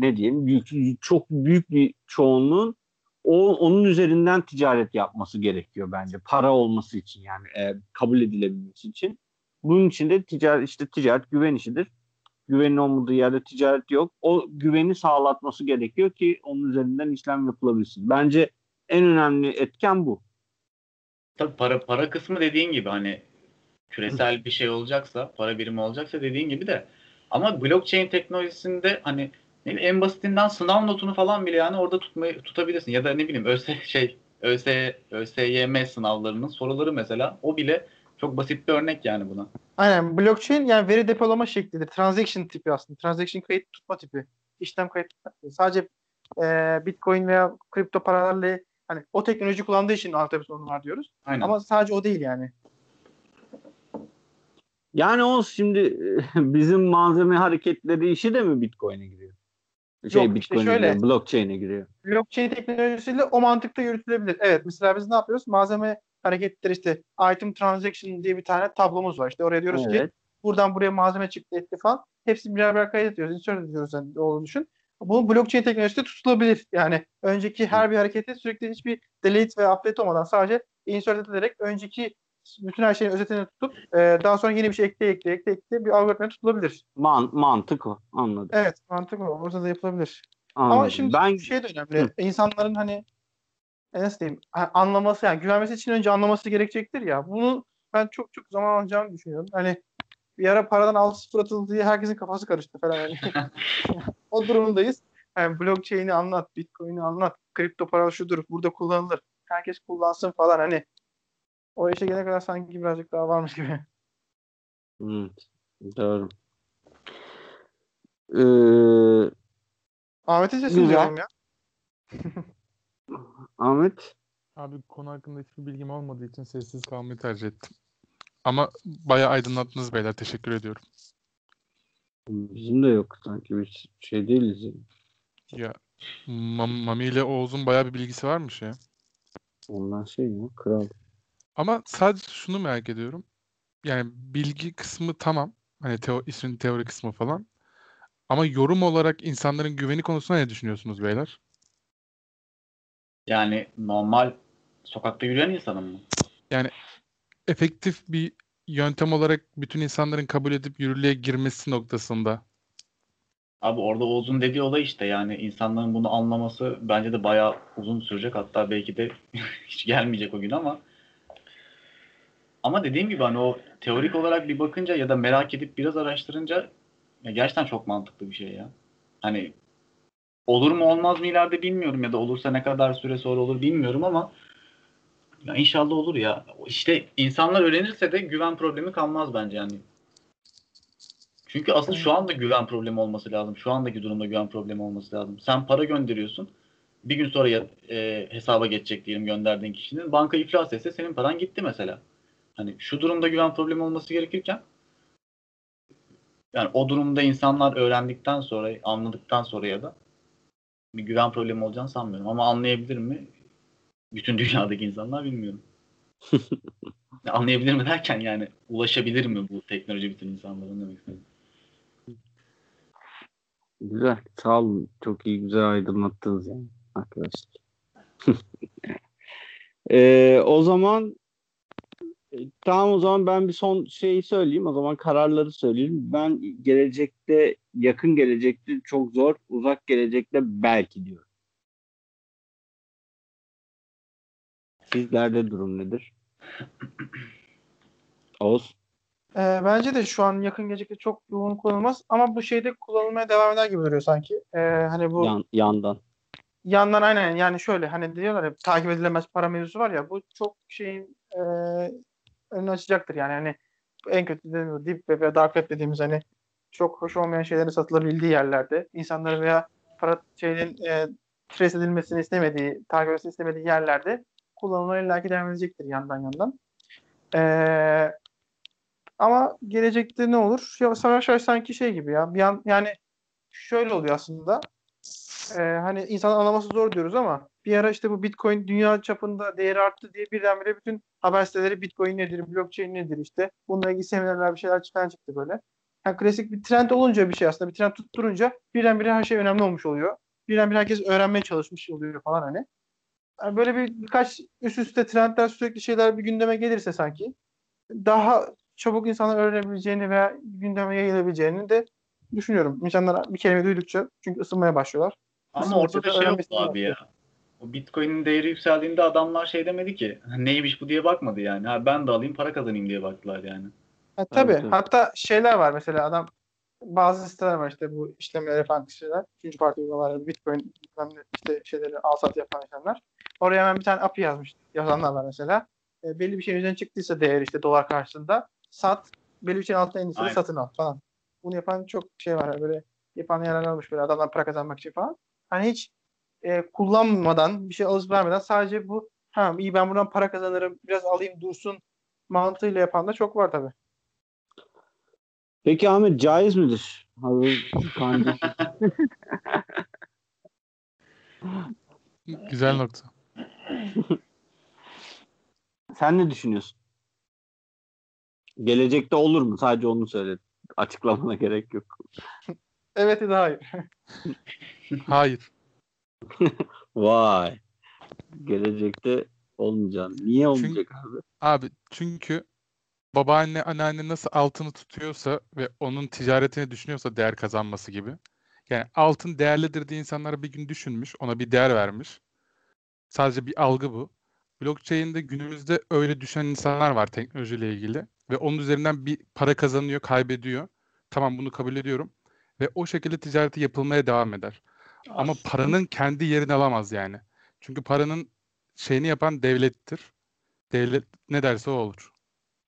A: ne diyeyim büyük, çok büyük bir çoğunluğun o onun üzerinden ticaret yapması gerekiyor bence. Para olması için yani e, kabul edilebilmesi için. Bunun için de ticaret işte ticaret güven işidir. Güvenin olmadığı yerde ticaret yok. O güveni sağlatması gerekiyor ki onun üzerinden işlem yapılabilsin. Bence en önemli etken bu.
B: Tabii para para kısmı dediğin gibi hani küresel bir şey olacaksa, para birimi olacaksa dediğin gibi de ama blockchain teknolojisinde hani ne bileyim, en basitinden sınav notunu falan bile yani orada tutmayı tutabilirsin ya da ne bileyim ÖS şey ÖS ÖSYM sınavlarının soruları mesela o bile çok basit bir örnek yani buna.
D: Aynen. Blockchain yani veri depolama şeklidir. Transaction tipi aslında. Transaction kayıt tutma tipi. İşlem kayıt tutma tipi. Sadece e, Bitcoin veya kripto paralarla hani o teknoloji kullandığı için altyapı sorunu var diyoruz.
B: Aynen.
D: Ama sadece o değil yani.
A: Yani o şimdi bizim malzeme hareketleri işi de mi Bitcoin'e giriyor? Şey
D: Yok, işte
A: Bitcoin'e
D: şöyle.
A: giriyor, blockchain'e giriyor.
D: Blockchain teknolojisiyle o mantıkta yürütülebilir. Evet mesela biz ne yapıyoruz? Malzeme hareketleri işte item transaction diye bir tane tablomuz var. İşte oraya diyoruz ki
A: Evet.
D: buradan buraya malzeme çıktı etti falan. Hepsini birer birer kaydediyoruz. Insert ediyoruz yani olduğunu düşün. Bu blockchain teknolojisi tutulabilir. Yani önceki her bir hareketi sürekli hiçbir delete ve update olmadan sadece insert edilerek önceki bütün her şeyin özetini tutup e, daha sonra yeni bir şey ekleye ekleye ekleye ekleye bir algoritma tutulabilir.
A: Man- mantık o. Anladım.
D: Evet mantık o. Orada da yapılabilir.
A: Anladım.
D: Ama şimdi
A: ben
D: şey de önemli. İnsanların hani e, nasıl diyeyim anlaması yani güvenmesi için önce anlaması gerekecektir ya. Bunu ben çok çok zaman alacağını düşünüyorum. Hani bir ara paradan 6 sıfır atıldı diye herkesin kafası karıştı falan. Yani. o durumdayız. Yani blockchain'i anlat, bitcoin'i anlat, kripto para şudur, burada kullanılır. Herkes kullansın falan hani. O işe gelene kadar sanki birazcık daha varmış gibi.
A: Evet, doğru. Ee,
D: Ahmet'in sesini duyalım ya.
A: Ahmet
E: Abi konu hakkında hiçbir bilgim olmadığı için sessiz kalmayı tercih ettim. Ama bayağı aydınlattınız beyler. Teşekkür ediyorum.
A: bizim de yok sanki bir şey değiliz. yani.
E: Ya Mam- Mami ile Oğuz'un bayağı bir bilgisi varmış ya.
A: Onlar şey ya kral.
E: Ama sadece şunu merak ediyorum. Yani bilgi kısmı tamam. Hani teo işin teori kısmı falan. Ama yorum olarak insanların güveni konusunda ne düşünüyorsunuz beyler?
B: Yani normal sokakta yürüyen insanın mı?
E: Efektif bir yöntem olarak bütün insanların kabul edip yürürlüğe girmesi noktasında.
B: Abi orada Oğuz'un dediği olay işte yani insanların bunu anlaması bence de bayağı uzun sürecek. Hatta belki de hiç gelmeyecek o gün ama ama dediğim gibi hani o teorik olarak bir bakınca ya da merak edip biraz araştırınca ya gerçekten çok mantıklı bir şey ya. Hani olur mu olmaz mı ileride bilmiyorum ya da olursa ne kadar süre sonra olur bilmiyorum ama ya inşallah olur ya. İşte insanlar öğrenirse de güven problemi kalmaz bence yani. Çünkü asıl şu anda güven problemi olması lazım. Şu andaki durumda güven problemi olması lazım. Sen para gönderiyorsun. Bir gün sonra e, hesaba geçecek diyelim gönderdiğin kişinin. Banka iflas etse senin paran gitti mesela. Hani şu durumda güven problemi olması gerekirken yani o durumda insanlar öğrendikten sonra, anladıktan sonra ya da bir güven problemi olacağını sanmıyorum. Ama anlayabilir mi? Bütün dünyadaki insanlar bilmiyorum. Ya Anlayabilir mi derken yani ulaşabilir mi bu teknoloji bütün insanların demek istedim.
A: Güzel. Sağ olun. Çok iyi güzel aydınlattınız yani arkadaşlar. Ee, o zaman e, tamam o zaman ben bir son şeyi söyleyeyim. O zaman kararları söyleyeyim. Ben gelecekte yakın gelecekte çok zor, uzak gelecekte belki diyorum. Sizlerde durum nedir? Oğuz.
D: Ee, bence de şu an yakın gelecekte çok yoğun kullanılmaz ama bu şeyde kullanılmaya devam eder gibi duruyor sanki. Ee, hani bu
A: Yan, yandan.
D: yandan aynen yani şöyle hani diyorlar ya takip edilemez para mevzusu var ya bu çok şeyin e, önünü açacaktır yani hani en kötü dediğimiz deep web ve dark web dediğimiz hani çok hoş olmayan şeylerin satılabildiği yerlerde insanları veya para şeyin e, trace edilmesini istemediği, takip edilmesini istemediği yerlerde kullanımlar illaki devam edecektir yandan yandan. E, ama gelecekte ne olur? Ya, savaş yavaş sanki şey gibi ya. Bir an yani şöyle oluyor aslında. E, hani insan anlaması zor diyoruz ama bir ara işte bu Bitcoin dünya çapında değeri arttı diye birdenbire bütün haber siteleri Bitcoin nedir, blockchain nedir işte. Bununla ilgili seminerler bir şeyler çıkan çıktı böyle. Yani klasik bir trend olunca bir şey aslında bir trend tutturunca birdenbire her şey önemli olmuş oluyor. Birdenbire herkes öğrenmeye çalışmış oluyor falan hani. Yani böyle bir birkaç üst üste trendler sürekli şeyler bir gündeme gelirse sanki daha çabuk insanlar öğrenebileceğini veya gündeme yayılabileceğini de düşünüyorum. İnsanlar bir kelime duydukça çünkü ısınmaya başlıyorlar.
B: Ama orada da şey
D: öğrenmesini
B: abi ya. O Bitcoin'in değeri yükseldiğinde adamlar şey demedi ki neymiş bu diye bakmadı yani. Ha, ben de alayım para kazanayım diye baktılar yani.
D: Ha, tabii.
A: Evet, evet.
D: Hatta şeyler var mesela adam bazı siteler var işte bu işlemleri yapan kişiler. Üçüncü parti uygulamaları, Bitcoin işte şeyleri al sat yapan insanlar. Oraya hemen bir tane API yazmış. Yazanlar var mesela. E, belli bir şeyin üzerine çıktıysa değer işte dolar karşılığında sat. Belli bir şeyin altına indiyse satın al falan. Bunu yapan çok şey var. Böyle yapan yerler olmuş böyle adamlar para kazanmak için falan. Hani hiç e, kullanmadan bir şey alıp vermeden sadece bu ha iyi ben buradan para kazanırım biraz alayım dursun mantığıyla yapan da çok var tabii.
A: Peki Ahmet caiz midir?
E: Güzel nokta.
A: Sen ne düşünüyorsun? Gelecekte olur mu? Sadece onu söyle. Açıklamana gerek yok.
D: Evet ya da hayır.
E: Hayır.
A: Vay. Gelecekte olmayacağını. Niye olmayacak abi?
E: Abi çünkü babaanne anneanne nasıl altını tutuyorsa ve onun ticaretini düşünüyorsa değer kazanması gibi. Yani altın değerlidir diye insanlar bir gün düşünmüş, ona bir değer vermiş. Sadece bir algı bu. Blockchain'de günümüzde öyle düşünen insanlar var teknolojiyle ilgili ve onun üzerinden bir para kazanıyor, kaybediyor. Tamam bunu kabul ediyorum ve o şekilde ticareti yapılmaya devam eder. Ama paranın kendi yerini alamaz yani. Çünkü paranın şeyini yapan devlettir. Devlet ne derse o olur.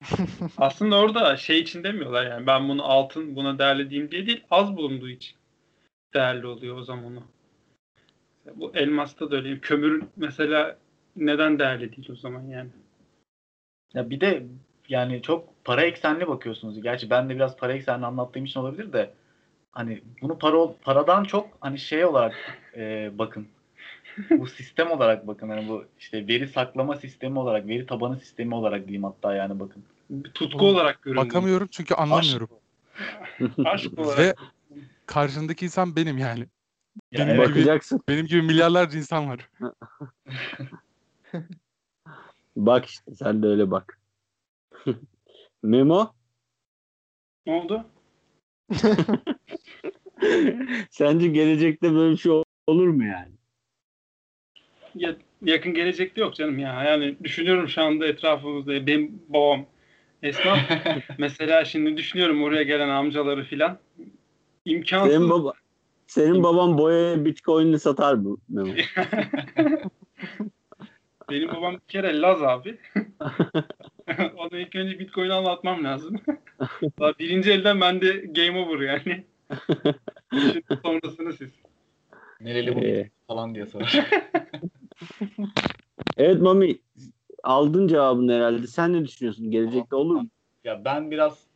C: Aslında orada şey için demiyorlar yani ben bunu altın buna değerli diyeyim diye değil az bulunduğu için değerli oluyor o zaman o. Bu elmasta da öyle. Kömür mesela neden değerli değil o zaman yani?
B: Ya bir de yani çok para eksenli bakıyorsunuz. Gerçi ben de biraz para eksenli anlattığım için olabilir de hani bunu para paradan çok hani şey olarak e, bakın. bu sistem olarak bakın. Hani bu işte veri saklama sistemi olarak, veri tabanı sistemi olarak diyeyim hatta yani bakın.
C: Bir tutku olarak görün. bunu.
E: Bakamıyorum çünkü anlamıyorum.
C: Aşk olarak.
E: Ve karşındaki insan benim yani.
B: Ya
E: Benim
B: evet,
E: gibi-
A: Bakacaksın.
E: Benim gibi milyarlarca insan var.
A: Bak işte sen de öyle bak. Memo
C: Ne oldu?
A: sence gelecekte böyle bir şey ol- olur mu yani?
C: Ya, yakın gelecekte yok canım ya. Yani düşünüyorum şu anda etrafımızda benim babam esnaf. Mesela şimdi düşünüyorum oraya gelen amcaları filan. İmkansız.
A: Senin baba senin baban boyaya bitcoin'ini satar mı?
C: Benim babam bir kere Laz abi. Ona ilk önce Bitcoin'i anlatmam lazım. Daha birinci elden bende game over yani. Şimdi sonrasını siz.
B: nereli bu
A: Ee,
B: falan diye sorar.
A: evet Mami aldın cevabını herhalde. Sen ne düşünüyorsun? Gelecekte olur mu?
B: ya ben biraz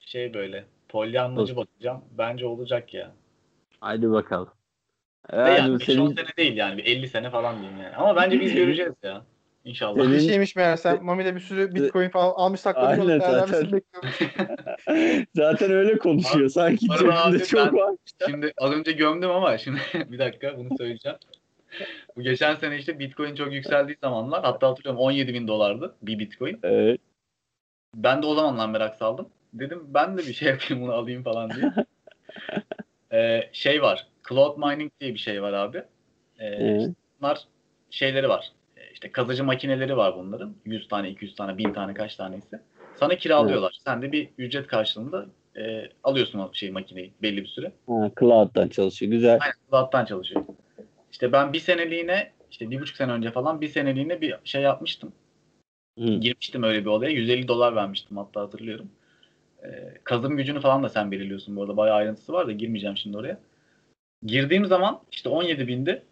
B: şey böyle polyanlacı bakacağım. Bence olacak ya.
A: Haydi bakalım.
B: Ve yani 5-10
A: senin,
B: sene değil yani. Bir 50 sene falan diyeyim yani. Ama bence biz göreceğiz ya. İnşallah.
A: Senin-
D: Bir şeymiş meğerse Mami de bir sürü bitcoin falan almış saklamış.
A: Aynen zaten. zaten öyle konuşuyor. Sanki cebinde çok
B: ben-
A: var.
B: Şimdi az önce gömdüm ama şimdi bir dakika bunu söyleyeceğim. Bu geçen sene işte Bitcoin çok yükseldiği zamanlar hatta hatırlıyorum 17 bin dolardı bir Bitcoin.
A: Evet.
B: Ben de o zamanlar merak saldım. Dedim ben de bir şey yapayım bunu alayım falan diye. Ee, şey var. Cloud mining diye bir şey var abi. Ee,
A: Evet.
B: bunlar şeyleri var. İşte kazıcı makineleri var bunların. 100 tane, 200 tane, 1000 tane kaç tanesi. Sana kiralıyorlar. Sen de bir ücret karşılığında e, alıyorsun o şey makineyi belli bir süre.
A: Ha, cloud'dan çalışıyor. Güzel.
B: Aynen cloud'dan çalışıyor. İşte ben bir seneliğine işte bir buçuk sene önce falan bir seneliğine bir şey yapmıştım.
A: Hı.
B: Girmiştim öyle bir olaya. 150 dolar vermiştim hatta hatırlıyorum. Ee, kazım gücünü falan da sen belirliyorsun bu arada. Bayağı ayrıntısı var da girmeyeceğim şimdi oraya. girdiğim zaman işte 17 bindi.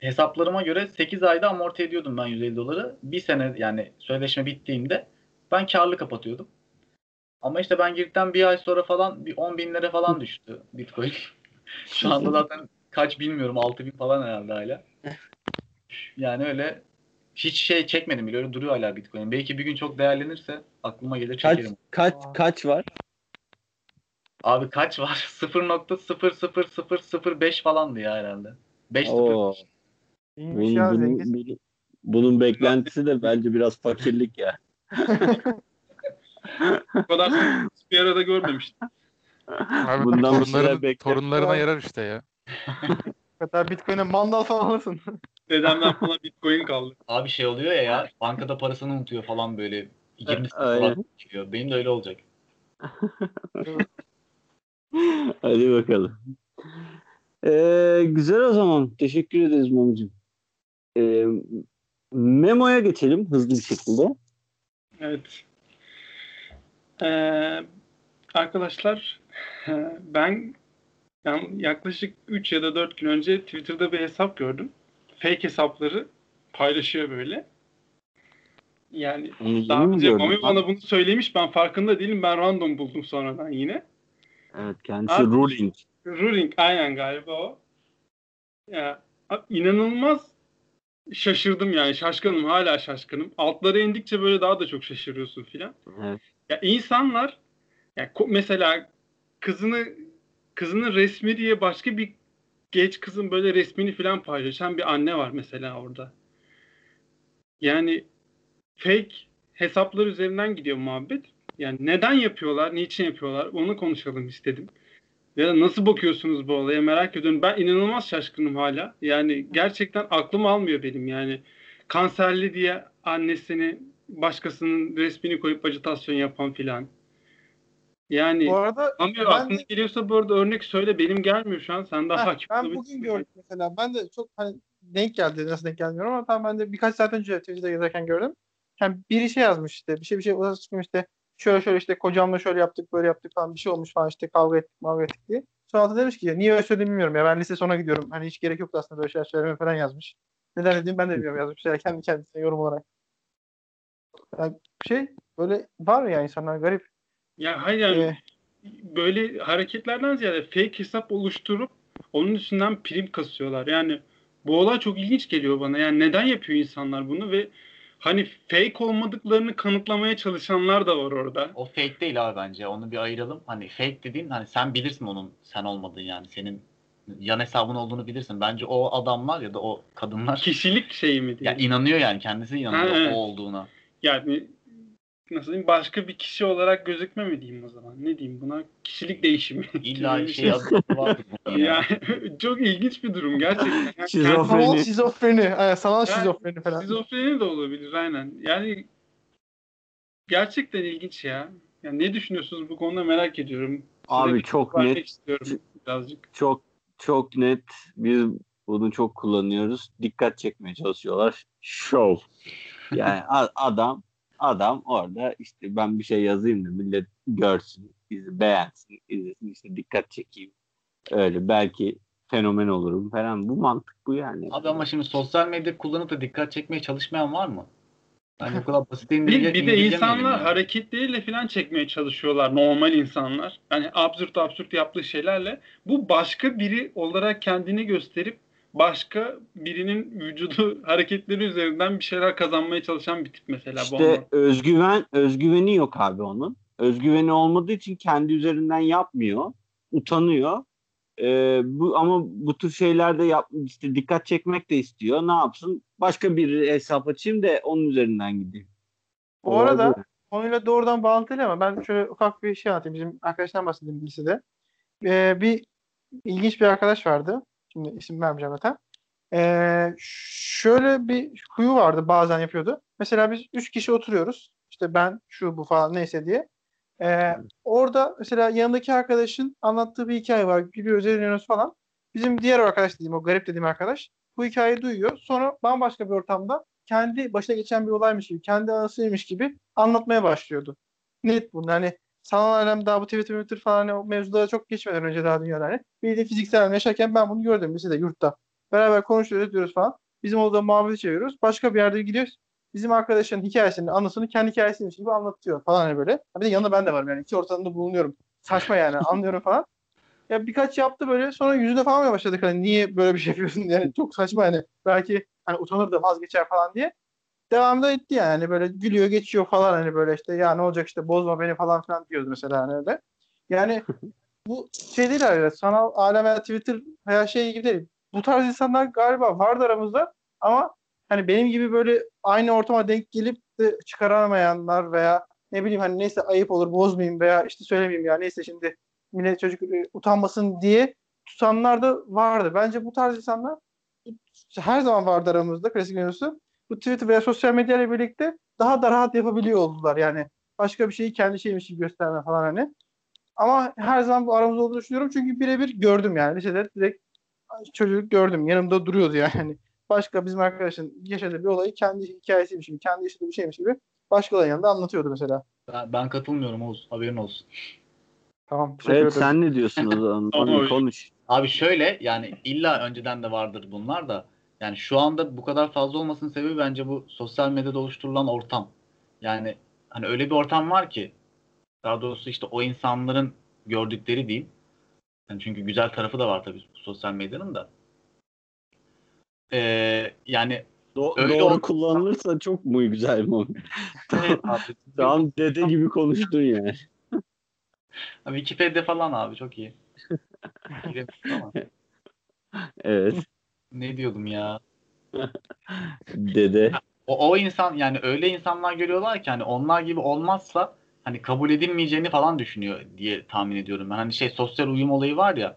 B: Hesaplarıma göre 8 ayda amorti ediyordum ben 150 doları. Bir sene yani sözleşme bittiğinde ben karlı kapatıyordum. Ama işte ben girdikten bir ay sonra falan bir 10 binlere falan düştü Bitcoin. Şu anda zaten kaç bilmiyorum 6 bin falan herhalde hala. Yani öyle hiç şey çekmedim bile öyle duruyor hala Bitcoin. Belki bir gün çok değerlenirse aklıma gelir
A: Kaç
B: çekerim.
A: kaç kaç var?
B: Abi kaç var? 0.00005 falandı ya herhalde. 5
A: Oo.
D: İyiymiş
A: Bunun,
D: ya
A: bunun,
D: zengin.
A: bunun, bunun beklentisi de bence biraz fakirlik ya.
C: Bu kadar bir arada görmemiştim.
E: Abi
A: Bundan
E: torunların, torunlarına yarar işte ya.
D: Hatta Bitcoin'e mandal falan alırsın.
C: Dedemden falan bitcoin kaldı.
B: Abi şey oluyor ya ya bankada parasını unutuyor falan böyle 20 sene
A: Aynen.
B: falan geliyor. Benim de öyle olacak.
A: Hadi bakalım. Ee, güzel o zaman. Teşekkür ederiz Mamucuğum. Ee, Memo'ya geçelim hızlı bir şekilde.
C: Evet. Ee, arkadaşlar ben yani yaklaşık 3 ya da 4 gün önce Twitter'da bir hesap gördüm. Fake hesapları paylaşıyor böyle. Yani
A: Onu
C: daha önce Mami bana bunu söylemiş. Ben farkında değilim. Ben random buldum sonradan yine.
A: Evet kendisi
C: Abi-
A: ruling.
C: Ruling aynen galiba o. Ya inanılmaz şaşırdım yani. Şaşkınım. Hala şaşkınım. Altlara indikçe böyle daha da çok şaşırıyorsun filan.
A: Evet.
C: Ya insanlar ya mesela kızını kızının resmi diye başka bir genç kızın böyle resmini falan paylaşan bir anne var mesela orada. Yani fake hesaplar üzerinden gidiyor muhabbet. Yani neden yapıyorlar, niçin yapıyorlar onu konuşalım istedim. Ya nasıl bakıyorsunuz bu olaya merak ediyorum. Ben inanılmaz şaşkınım hala. Yani gerçekten aklım almıyor benim yani. Kanserli diye annesini başkasının resmini koyup ajitasyon yapan filan. Yani
D: Bu arada
C: Anlıyorum.
D: ben
C: Aklına
D: de-
C: geliyorsa bu arada örnek söyle. Benim gelmiyor şu an. Sen daha hakim
D: ben bugün gördüm mesela. Ben de çok hani denk geldi. Nasıl denk gelmiyorum ama tam ben de birkaç saat önce Twitter'da yazarken gördüm. Yani biri şey yazmış işte. Bir şey bir şey ulaşmış işte. Şöyle şöyle işte kocamla şöyle yaptık böyle yaptık falan bir şey olmuş falan işte kavga ettik kavga ettik diye. Sonra altı demiş ki niye öyle söylediğimi bilmiyorum ya ben lise sona gidiyorum. Hani hiç gerek yoktu aslında böyle şeyler söylemeye falan yazmış. Neden dediğimi ben de bilmiyorum yazmış. Yani kendi kendisine yorum olarak. Yani şey böyle var ya insanlar garip.
C: Ya hayır yani
D: Ee,
C: böyle hareketlerden ziyade fake hesap oluşturup onun üstünden prim kasıyorlar. Yani bu olay çok ilginç geliyor bana. Yani neden yapıyor insanlar bunu ve hani fake olmadıklarını kanıtlamaya çalışanlar da var orada.
B: O fake değil abi bence. Onu bir ayıralım. Hani fake dediğin hani sen bilirsin onun sen olmadığını yani. Senin yan hesabın olduğunu bilirsin. Bence o adamlar ya da o kadınlar
C: Kişilik şeyi mi diye.
B: ya inanıyor yani kendisi inanıyor
C: Ha, evet.
B: o olduğuna.
C: Yani nasıl diyeyim başka bir kişi olarak gözükme mi diyeyim o zaman? Ne diyeyim buna? Kişilik değişimi.
B: İlla
C: bir
B: şey vardır.
C: Yani çok ilginç bir durum gerçekten. Yani
A: Şizofreni.
D: sanal şizofreni. Yani sanal şizofreni falan.
C: Şizofreni de olabilir aynen. Yani gerçekten ilginç ya. Yani ne düşünüyorsunuz bu konuda merak ediyorum. Size
A: Abi
C: bir
A: çok net.
C: istiyorum birazcık.
A: Çok çok net. Biz bunu çok kullanıyoruz. Dikkat çekmeye çalışıyorlar. Show. Yani adam adam orada işte ben bir şey yazayım da millet görsün, bizi beğensin, izlesin işte dikkat çekeyim. Öyle belki fenomen olurum falan. Bu mantık bu yani.
B: Abi ama şimdi sosyal medya kullanıp da dikkat çekmeye çalışmayan var mı? Bence bu kadar basit
C: Bir, bir de insanlar
B: yani.
C: hareketleriyle falan çekmeye çalışıyorlar. Normal insanlar. Yani absürt absürt yaptığı şeylerle. Bu başka biri olarak kendini gösterip başka birinin vücudu hareketleri üzerinden bir şeyler kazanmaya çalışan bir tip mesela bu
A: İşte
C: anlamda.
A: özgüven özgüveni yok abi onun. Özgüveni olmadığı için kendi üzerinden yapmıyor. Utanıyor. Ee, bu ama bu tür şeylerde yap, işte dikkat çekmek de istiyor. Ne yapsın? Başka bir hesap açayım da onun üzerinden gideyim.
D: Bu
A: Olay
D: arada konuyla doğrudan bağlantılı ama ben şöyle ufak bir şey anlatayım. Bizim arkadaştan bahsedeyim lisede. Ee, bir ilginç bir arkadaş vardı. Şimdi isim vermeyeceğim zaten. Ee, şöyle bir huyu vardı bazen yapıyordu. Mesela biz üç kişi oturuyoruz. İşte ben şu bu falan neyse diye. Ee, orada mesela yanındaki arkadaşın anlattığı bir hikaye var. Gülüyoruz, eğleniyoruz falan. Bizim diğer arkadaş dediğim o garip dediğim arkadaş bu hikayeyi duyuyor. Sonra bambaşka bir ortamda kendi başına geçen bir olaymış gibi, kendi anısıymış gibi anlatmaya başlıyordu. Net bu. Yani sanal alem daha bu Twitter, Twitter falan hani o mevzulara çok geçmeden önce daha dünyada hani. Bir de fiziksel alem yaşarken ben bunu gördüm lisede yurtta. Beraber konuşuyoruz ediyoruz falan. Bizim odada muhabbeti çeviriyoruz. Başka bir yerde gidiyoruz. Bizim arkadaşın hikayesini, anısını kendi hikayesiymiş gibi anlatıyor falan hani böyle. Bir de yanında ben de varım yani. iki ortamda bulunuyorum. Saçma yani anlıyorum falan. Ya birkaç yaptı böyle sonra yüzüne falan başladık hani niye böyle bir şey yapıyorsun yani çok saçma yani. Belki hani utanır da vazgeçer falan diye. Devamda etti yani hani böyle gülüyor geçiyor falan hani böyle işte ya ne olacak işte bozma beni falan filan diyordu mesela hani öyle. Yani bu şey değil öyle sanal alem veya Twitter veya şey gibi değil. Bu tarz insanlar galiba vardı aramızda ama hani benim gibi böyle aynı ortama denk gelip de çıkaramayanlar veya ne bileyim hani neyse ayıp olur bozmayayım veya işte söylemeyeyim ya neyse şimdi millet çocuk e, utanmasın diye tutanlar da vardı. Bence bu tarz insanlar her zaman vardı aramızda klasik mevzusu. Bu Twitter veya sosyal medya ile birlikte daha da rahat yapabiliyor oldular yani. Başka bir şeyi kendi şeymiş gibi gösterme falan hani. Ama her zaman bu aramızda olduğunu düşünüyorum. Çünkü birebir gördüm yani. Lisede direkt çocuk gördüm. Yanımda duruyordu yani. Başka bizim arkadaşın yaşadığı bir olayı kendi hikayesiymiş gibi, kendi yaşadığı bir şeymiş gibi başkalarının yanında anlatıyordu mesela.
B: Ben, ben katılmıyorum Oğuz. Haberin olsun.
D: Tamam. teşekkür
A: Evet
D: ederim.
A: sen ne diyorsun o zaman? Onu konuş.
B: Abi şöyle yani illa önceden de vardır bunlar da yani şu anda bu kadar fazla olmasının sebebi bence bu sosyal medyada oluşturulan ortam. Yani hani öyle bir ortam var ki daha doğrusu işte o insanların gördükleri diyeyim. Yani çünkü güzel tarafı da var tabii bu sosyal medyanın da. Ee, yani
A: Do-
B: Öyle
A: doğru
B: oldu.
A: kullanılırsa çok mu güzel mi?
B: evet abi,
A: Tam dede gibi konuştun yani.
B: Wikipedia falan abi çok iyi.
A: Evet.
B: Ne diyordum ya?
A: Dede.
B: O, o insan yani öyle insanlar görüyorlar ki hani onlar gibi olmazsa hani kabul edilmeyeceğini falan düşünüyor diye tahmin ediyorum ben. Hani şey sosyal uyum olayı var ya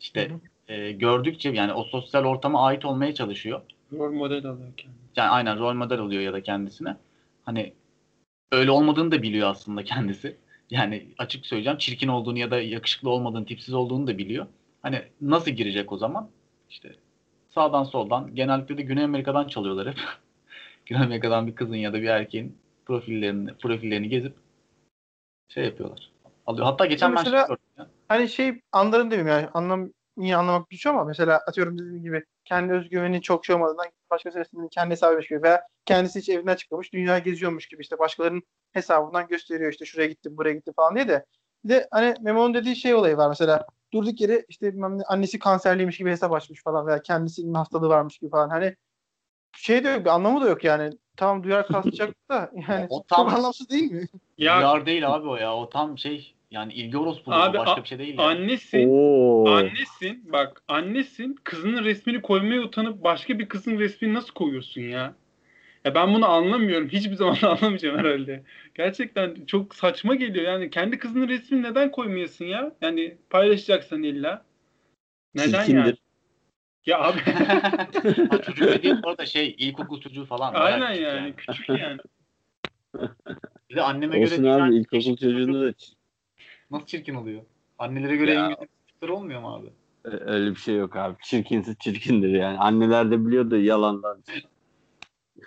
B: işte e, gördükçe yani o sosyal ortama ait olmaya çalışıyor.
C: Rol model alıyor kendini.
B: Yani aynen rol model oluyor ya da kendisine. Hani öyle olmadığını da biliyor aslında kendisi. Yani açık söyleyeceğim çirkin olduğunu ya da yakışıklı olmadığını, tipsiz olduğunu da biliyor. Hani nasıl girecek o zaman? İşte sağdan soldan genellikle de Güney Amerika'dan çalıyorlar hep. Güney Amerika'dan bir kızın ya da bir erkeğin profillerini profillerini gezip şey yapıyorlar. Alıyor. Hatta geçen ben şey
D: Mesela-
B: gördüm ya.
D: Hani şey anlarım değil mi yani anlam niye anlamak güç ama mesela atıyorum dediğim gibi kendi özgüveni çok şey olmadığından başkası resmini kendi hesabıymış gibi veya kendisi hiç evinden çıkmamış dünya geziyormuş gibi işte başkalarının hesabından gösteriyor işte şuraya gittim buraya gittim falan diye de bir de hani Memo'nun dediği şey olayı var mesela durduk yere işte annesi kanserliymiş gibi hesap açmış falan veya kendisinin hastalığı varmış gibi falan hani şey de yok bir anlamı da yok yani tamam duyar kasacak da yani
B: O tam-
D: çok anlamsız değil mi?
C: Ya
B: Yar değil abi o ya. O tam şey yani ilgi orospuluğu
C: Abi,
B: başka
C: a-
B: bir şey değil ya.
C: annesin,
A: Oo.
C: annesin bak annesin kızının resmini koymaya utanıp başka bir kızın resmini nasıl koyuyorsun ya? Ya ben bunu anlamıyorum. Hiçbir zaman anlamayacağım herhalde. Gerçekten çok saçma geliyor. Yani kendi kızının resmini neden koymuyorsun ya? Yani paylaşacaksan illa. Neden yani?
A: Çirkindir.
C: Ya abi
B: çocuk dediğim bu arada şey ilkokul çocuğu falan.
C: aynen
B: küçük
C: yani küçük yani.
B: Bir de anneme göre
A: Olsun
B: dünyanın
A: abi
B: en
A: ilkokul çocuğunu da
B: Nasıl çirkin oluyor? Annelere göre
C: Ya.
B: en güzel çocuklar olmuyor mu abi?
A: öyle bir şey yok abi. Çirkinse çirkindir yani. Anneler de biliyor da yalandan.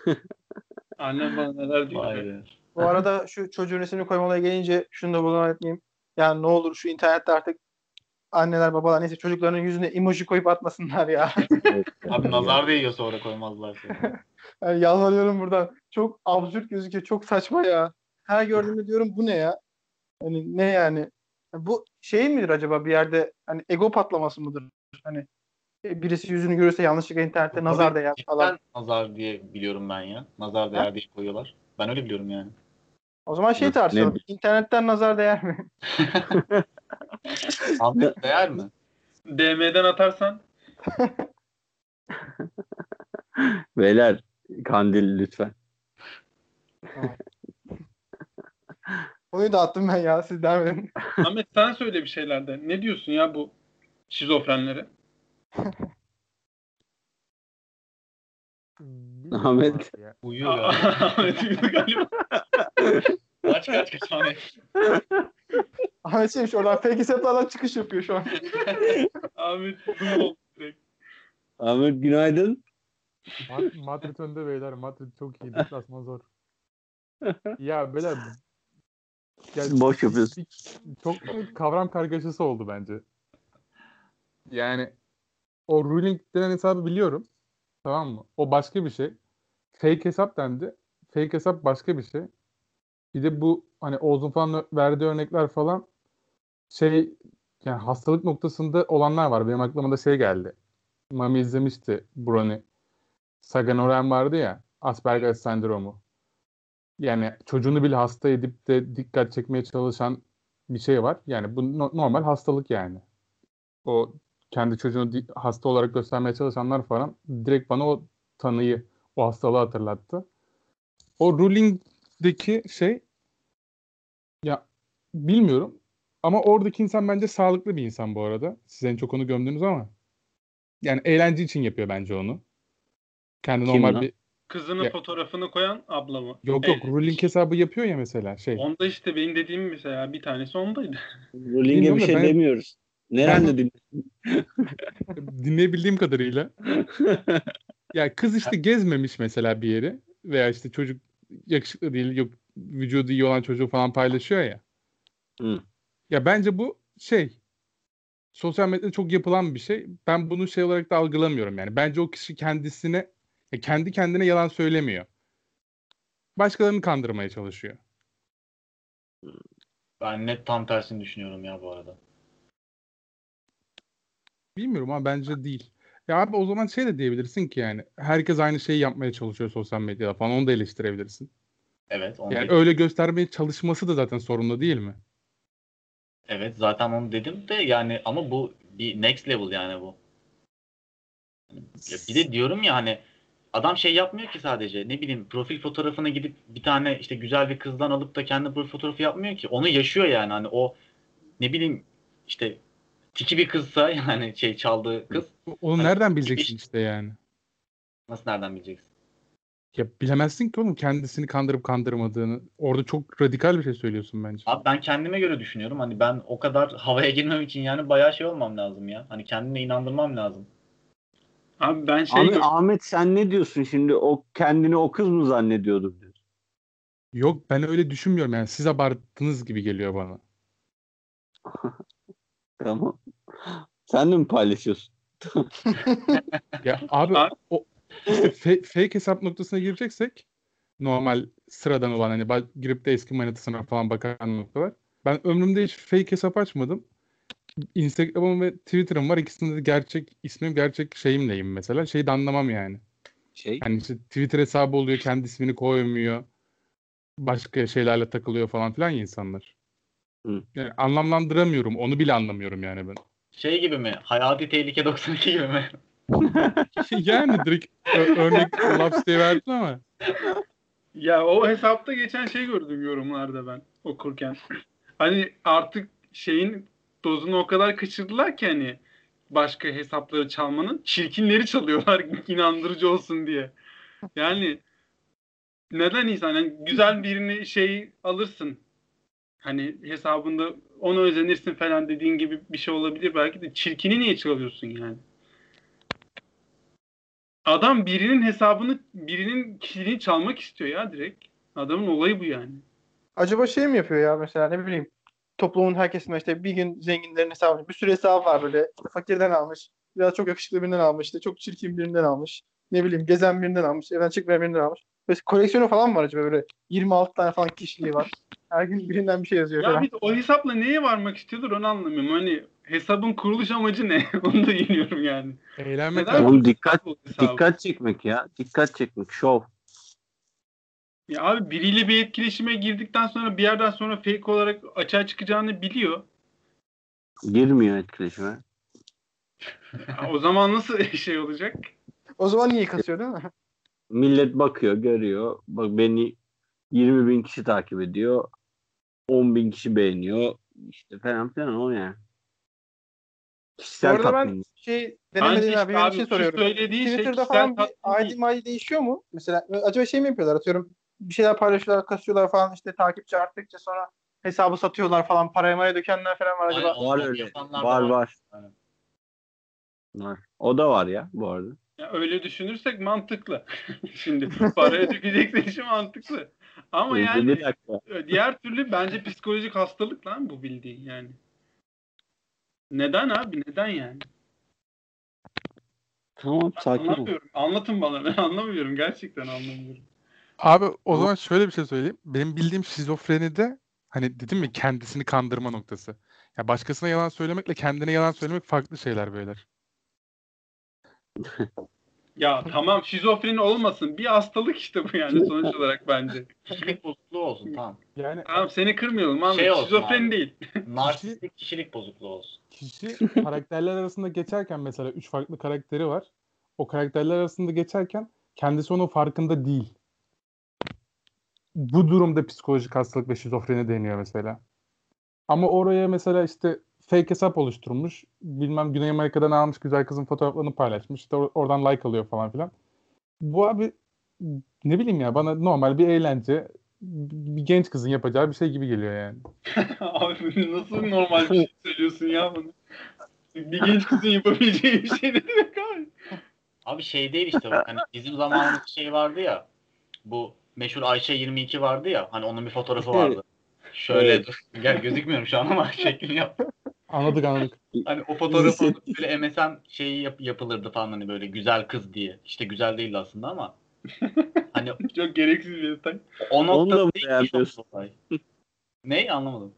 C: Annem bana neler diyor.
D: Bu arada şu çocuğun resmini koymaya gelince şunu da bulun etmeyeyim. Yani ne olur şu internette artık anneler babalar neyse çocuklarının yüzüne emoji koyup atmasınlar ya.
A: Evet.
B: Abi nazar değiyor sonra koymazlarsa.
D: Yani yalvarıyorum buradan. Çok absürt gözüküyor. Çok saçma ya. Her gördüğümde diyorum bu ne ya? Hani ne yani? Bu şey midir acaba bir yerde hani ego patlaması mıdır? Hani birisi yüzünü görürse yanlışlıkla internette nazar
B: Tabii
D: değer
B: cidden
D: falan.
B: nazar diye biliyorum ben ya. Nazar değer diye koyuyorlar. Ben öyle biliyorum yani.
D: O zaman şey tartışalım.
A: ne-
D: İnternetten nazar değer mi?
B: Ahmet değer mi?
C: DM'den atarsan
A: Beyler kandil lütfen.
D: Onu da attım ben ya siz devam edin.
C: Ahmet sen söyle bir şeyler de. Ne diyorsun ya bu şizofrenlere?
E: Bilmiyorum
A: Ahmet.
B: Uyuyor ya.
C: Ahmet uyudu galiba.
B: kaç kaç kaç Ahmet.
D: Ahmet şeymiş oradan fake hesaplardan çıkış yapıyor şu an.
C: Ahmet direkt.
A: Ahmet günaydın.
E: Mad- Madrid önde beyler. Madrid çok iyi. Deplasman zor. Ya beyler Yani
A: Boş yapıyorsun.
E: çok kavram kargaşası oldu bence. Yani o ruling denen hesabı biliyorum. Tamam mı? O başka bir şey. Fake hesap dendi. Fake hesap başka bir şey. Bir de bu hani Oğuz'un falan verdiği örnekler falan şey yani hastalık noktasında olanlar var. Benim aklıma da şey geldi. Mami izlemişti Brony. Sagan Oren vardı ya. Asperger sendromu. Yani çocuğunu bile hasta edip de dikkat çekmeye çalışan bir şey var. Yani bu no- normal hastalık yani. O kendi çocuğunu hasta olarak göstermeye çalışanlar falan direkt bana o tanıyı, o hastalığı hatırlattı. O ruling'deki şey ya bilmiyorum ama oradaki insan bence sağlıklı bir insan bu arada. Siz en çok onu gömdünüz ama. Yani eğlence için yapıyor bence onu. Kendi
A: Kim
E: normal
A: lan?
E: bir
C: Kızının
E: Ya-
C: fotoğrafını koyan abla mı?
E: yok yok
C: Evet.
E: ruling hesabı yapıyor ya mesela şey.
C: Onda işte benim dediğim mesela bir tanesi ondaydı.
A: Ruling'e
E: Bilmiyorum
A: bir
E: da
A: şey
E: ben-
A: demiyoruz. Nerede din?
E: Dinleyebildiğim kadarıyla ya kız işte gezmemiş mesela bir yeri veya işte çocuk yakışıklı değil yok vücudu iyi olan çocuğu falan paylaşıyor ya.
A: Hı.
E: Ya bence bu şey sosyal medyada çok yapılan bir şey. Ben bunu şey olarak da algılamıyorum yani. Bence o kişi kendisine ya kendi kendine yalan söylemiyor. Başkalarını kandırmaya çalışıyor.
B: Ben net tam tersini düşünüyorum ya bu arada.
E: Bilmiyorum ama bence değil. Ya abi o zaman şey de diyebilirsin ki yani herkes aynı şeyi yapmaya çalışıyor sosyal medyada falan onu da eleştirebilirsin.
B: Evet. Onu
E: Yani öyle göstermeye çalışması da zaten sorunlu değil mi?
B: Evet zaten onu dedim de yani ama bu bir next level yani bu. Ya bir de diyorum ya hani adam şey yapmıyor ki sadece ne bileyim profil fotoğrafına gidip bir tane işte güzel bir kızdan alıp da kendi profil fotoğrafı yapmıyor ki. Onu yaşıyor yani hani o ne bileyim işte tiki bir kızsa yani şey çaldığı kız
E: Onu
B: Hani
E: nereden bileceksin
B: işte.
E: yani?
B: nasıl nereden bileceksin?
E: Ya bilemezsin ki oğlum kendisini kandırıp kandırmadığını. Orada çok radikal bir şey söylüyorsun bence.
B: Abi ben kendime göre düşünüyorum. Hani ben o kadar havaya girmem için yani bayağı şey olmam lazım ya. Hani kendime inandırmam lazım.
C: Abi ben şey
A: Ahmet,
C: gör-
A: Ahmet sen ne diyorsun şimdi? O kendini o kız mı zannediyordu diyorsun?
E: Yok ben öyle düşünmüyorum yani siz abarttınız gibi geliyor bana.
A: Tamam. Sen de mi paylaşıyorsun?
E: Ya abi o işte fe- fake hesap noktasına gireceksek normal sıradan olan hani girip de eski manitasına falan bakan noktalar. Ben ömrümde hiç fake hesap açmadım. Instagram'ım ve Twitter'ım var. İkisinde de gerçek ismim, gerçek şeyimleyim mesela. Şeyi de anlamam yani.
A: Şey.
E: Hani işte Twitter hesabı oluyor, kendi ismini koymuyor. Başka şeylerle takılıyor falan filan ya insanlar.
A: Hı.
E: Yani anlamlandıramıyorum. Onu bile anlamıyorum yani ben.
B: Şey gibi mi? Hayati Tehlike 92 gibi mi?
E: yani direkt ö- örnek laps diye verdin ama.
C: Ya o hesapta geçen şey gördüm yorumlarda ben okurken. Hani artık şeyin dozunu o kadar kaçırdılar ki hani başka hesapları çalmanın çirkinleri çalıyorlar inandırıcı olsun diye. Yani neden insan yani güzel birini şey alırsın. Hani hesabında ona özenirsin falan dediğin gibi bir şey olabilir belki de çirkini niye çalıyorsun yani? Adam birinin hesabını, birinin kişiliğini çalmak istiyor ya direkt. Adamın olayı bu yani.
D: Acaba şey mi yapıyor ya mesela ne bileyim toplumun herkesine işte bir gün zenginlerin hesabı bir sürü hesabı var böyle fakirden almış biraz çok yakışıklı birinden almış işte çok çirkin birinden almış ne bileyim gezen birinden almış evden çıkmayan birinden almış böyle koleksiyonu falan mı var acaba böyle 26 tane falan kişiliği var her gün birinden bir şey yazıyor
C: Ya
D: falan.
C: biz o hesapla neye varmak istiyordur onu anlamıyorum. Hani hesabın kuruluş amacı ne? onu da bilmiyorum yani.
E: Eğlenmek
C: Neden.
A: Oğlum dikkat dikkat çekmek ya. Dikkat çekmek. Şov.
C: Ya abi biriyle bir etkileşime girdikten sonra bir yerden sonra fake olarak açığa çıkacağını biliyor.
A: Girmiyor etkileşime.
C: Ya o zaman nasıl şey olacak?
D: O zaman niye kasıyor değil mi?
A: Millet bakıyor, görüyor. Bak beni 20 bin kişi takip ediyor. 10 bin kişi beğeniyor. İşte falan filan o yani. Kişisel
D: arada ben şey denemedim
C: işte
D: abi, bir
C: abi
D: şey soruyorum.
C: söylediği şey
D: Twitter'da
C: kişisel
D: falan bir ID değişiyor mu? Mesela acaba şey mi yapıyorlar atıyorum bir şeyler paylaşıyorlar kasıyorlar falan işte takipçi arttıkça sonra hesabı satıyorlar falan paraya maya dökenler falan var acaba.
B: Aynen.
A: Var öyle. Var
B: var.
A: var.
B: Aynen.
A: Var. O da var ya bu arada.
C: Ya öyle düşünürsek mantıklı. Şimdi paraya dökeceksin işi mantıklı. Ama
A: Ee,
C: yani
A: dakika.
C: diğer türlü bence psikolojik hastalık lan bu bildiğin yani. Neden abi? Neden yani?
A: Tamam sakin ol.
C: Anlamıyorum. Anlatın bana. Ben anlamıyorum. Gerçekten anlamıyorum.
E: Abi o
A: Ama-
E: zaman şöyle bir şey söyleyeyim. Benim bildiğim şizofrenide hani dedim mi kendisini kandırma noktası. Ya başkasına yalan söylemekle kendine yalan söylemek farklı şeyler beyler.
C: Ya tamam şizofreni olmasın. Bir hastalık işte bu yani sonuç olarak bence.
B: Kişilik bozukluğu olsun tamam.
E: Yani
C: Tamam seni kırmayalım abi.
B: Şey olsun
C: Şizofreni
B: abi.
C: değil.
B: Narsistik kişilik bozukluğu olsun.
E: kişi karakterler arasında geçerken mesela üç farklı karakteri var. O karakterler arasında geçerken kendisi onun farkında değil. Bu durumda psikolojik hastalık ve şizofreni deniyor mesela. Ama oraya mesela işte fake hesap oluşturmuş. Bilmem Güney Amerika'dan almış güzel kızın fotoğraflarını paylaşmış. İşte or- oradan like alıyor falan filan. Bu abi ne bileyim ya bana normal bir eğlence bir genç kızın yapacağı bir şey gibi geliyor yani.
C: abi nasıl normal bir şey söylüyorsun ya bunu? Bir genç kızın yapabileceği bir şey ne demek abi?
B: Abi şey değil işte bak hani bizim zamanımızda şey vardı ya bu meşhur Ayşe 22 vardı ya hani onun bir fotoğrafı vardı. Şöyle
A: Evet.
B: dur. Gel gözükmüyorum şu an ama şeklini yap.
E: Anladık anladık.
B: Hani o fotoğrafı böyle MSN şeyi yap- yapılırdı falan hani böyle güzel kız diye. İşte güzel değildi aslında ama. Hani
C: Çok gereksiz bir detay.
B: o
A: Onu da mı
B: değil
A: beğenmiyorsun?
B: Ney anlamadım.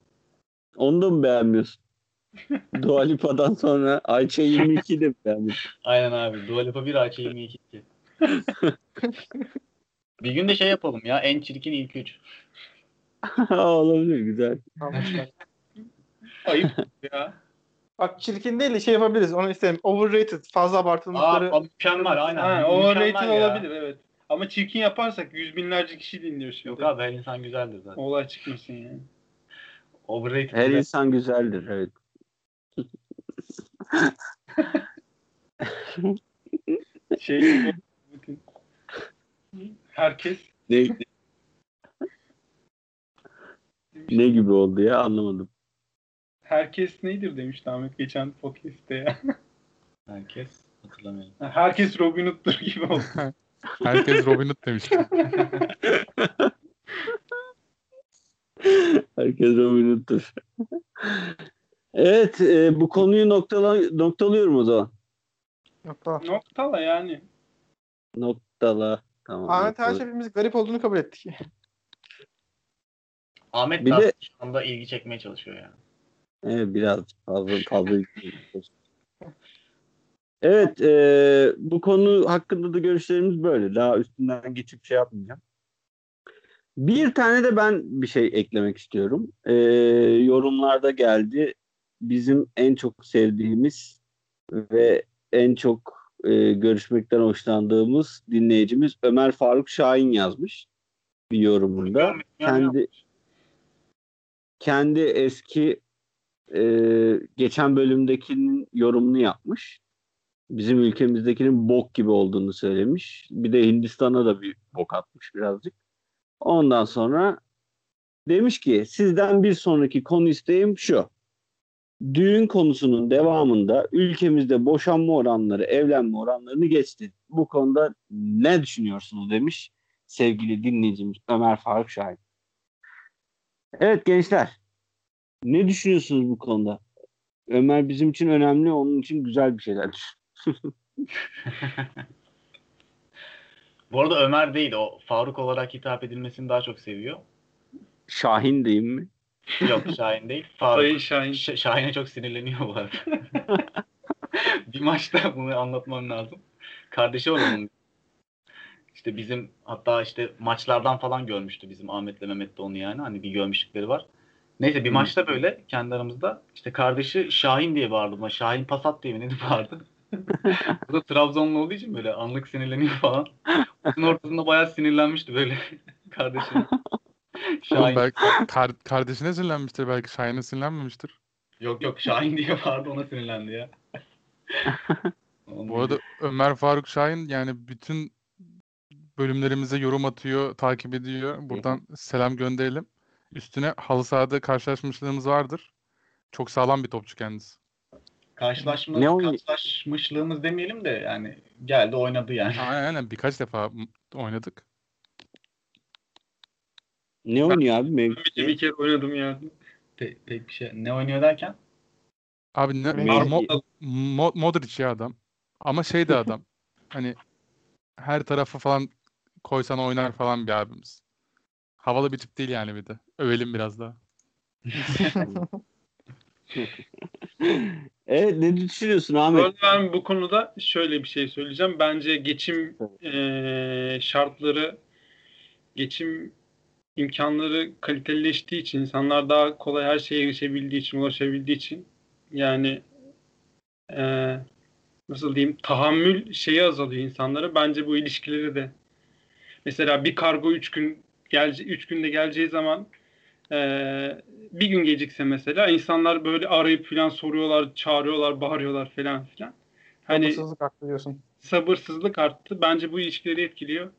A: Onu da mı beğenmiyorsun? Dua Lipa'dan sonra Ayça 22'yi de mi beğenmiyorsun?
B: Aynen abi. Dua Lipa 1 Ayşe 22 2. bir gün de şey yapalım ya. En çirkin ilk üç.
A: Olabilir güzel.
C: Ayıp ya.
D: Bak çirkin değil de şey yapabiliriz. Onu isterim. Overrated. Fazla abartılmışları.
B: Aa, mükemmel aynen.
C: Ha,
B: Mükemmel
C: overrated
B: ya.
C: olabilir evet. Ama çirkin yaparsak yüz binlerce kişi dinliyor şimdi.
B: Yok abi her insan güzeldir zaten.
C: Olay çıkmasın yani.
B: Overrated.
A: Her
B: güzel.
A: insan güzeldir evet.
C: Şey bakın. Herkes
A: Ne, ne gibi oldu ya anlamadım.
C: Herkes nedir demişti Ahmet geçen podcast'te ya.
B: Herkes hatırlamıyorum.
C: Herkes Robin Hood'dur gibi oldu.
E: Herkes Robin Hood demiş.
A: Herkes Robin Hood'dur. evet e, bu konuyu noktala, noktalıyorum o zaman.
D: Nokta.
C: Noktala yani.
A: Noktala. Tamam.
D: Ahmet her
A: noktala.
D: şey hepimiz garip olduğunu kabul ettik.
B: Ahmet
A: Bir
B: de- şu anda ilgi çekmeye çalışıyor yani.
A: Evet biraz fazla fazla. evet e, bu konu hakkında da görüşlerimiz böyle. Daha üstünden geçip şey yapmayacağım. Bir tane de ben bir şey eklemek istiyorum. E, yorumlarda geldi. Bizim en çok sevdiğimiz ve en çok e, görüşmekten hoşlandığımız dinleyicimiz Ömer Faruk Şahin yazmış bir yorumunda. Kendi kendi eski e, geçen bölümdekinin yorumunu yapmış. Bizim ülkemizdekinin bok gibi olduğunu söylemiş. Bir de Hindistan'a da bir bok atmış birazcık. Ondan sonra demiş ki sizden bir sonraki konu isteğim şu. Düğün konusunun devamında ülkemizde boşanma oranları, evlenme oranlarını geçti. Bu konuda ne düşünüyorsunuz demiş sevgili dinleyicimiz Ömer Faruk Şahin. Evet gençler. Ne düşünüyorsunuz bu konuda? Ömer bizim için önemli, onun için güzel bir şeyler.
B: Bu arada Ömer değil o Faruk olarak hitap edilmesini daha çok seviyor.
A: Şahin diyeyim mi?
B: Yok Şahin değil. Faruk.
C: Sayın Şahin.
B: Ş- Şahin'e çok sinirleniyor bu arada. bir maçta bunu anlatmam lazım. Kardeşi var onun. İşte bizim hatta işte maçlardan falan görmüştü bizim Ahmet'le Mehmet de onu yani. Hani bir görmüşlükleri var. Neyse bir
A: Hı.
B: maçta böyle kendi aramızda işte kardeşi Şahin diye bağırdı buna. Şahin Pasat diye mi ne bağırdı. Bu da Trabzonlu olduğu için böyle anlık sinirleniyor falan. Onun ortasında bayağı sinirlenmişti böyle kardeşim. Şahin.
E: belki kar- kardeşine sinirlenmiştir belki Şahin'e sinirlenmemiştir.
B: Yok yok Şahin diye bağırdı ona sinirlendi ya.
E: Bu arada Ömer Faruk Şahin yani bütün bölümlerimize yorum atıyor, takip ediyor. Buradan selam gönderelim. Üstüne halı sahada karşılaşmışlığımız vardır. Çok sağlam bir topçu kendisi.
B: karşılaşma,
A: Ne oyun-
B: karşılaşmışlığımız demeyelim de yani geldi oynadı yani.
E: Aynen aynen birkaç defa oynadık.
A: Ne oynuyor abi
C: Bir, bir
A: mevki?
C: kere oynadım ya.
B: Pe- pek bir şey. Ne oynuyor derken?
E: Abi ne. Mo- Mo- Modric ya adam. Ama şey de adam. hani her tarafı falan koysan oynar falan bir abimiz. Havalı bir tip değil yani bir de. Övelim biraz daha.
A: Evet ne düşünüyorsun Ahmet?
C: ben bu konuda şöyle bir şey söyleyeceğim. Bence geçim eee, şartları, geçim imkanları kalitelileştiği için, insanlar daha kolay her şeye erişebildiği için, ulaşabildiği için yani eee, nasıl diyeyim tahammül şeyi azalıyor insanlara. Bence bu ilişkileri de mesela bir kargo 3 gün gelce 3 günde geleceği zaman eee, bir gün gecikse mesela insanlar böyle arayıp falan soruyorlar, çağırıyorlar, bağırıyorlar falan filan. Hani
D: Sabırsızlık arttı diyorsun.
C: sabırsızlık arttı. Bence bu ilişkileri etkiliyor.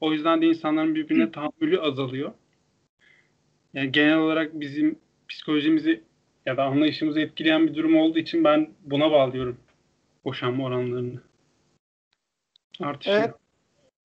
C: O yüzden de insanların birbirine tahammülü azalıyor. Yani genel olarak bizim psikolojimizi ya da anlayışımızı etkileyen bir durum olduğu için ben buna bağlıyorum boşanma oranlarını. Artışıyor.
D: Evet.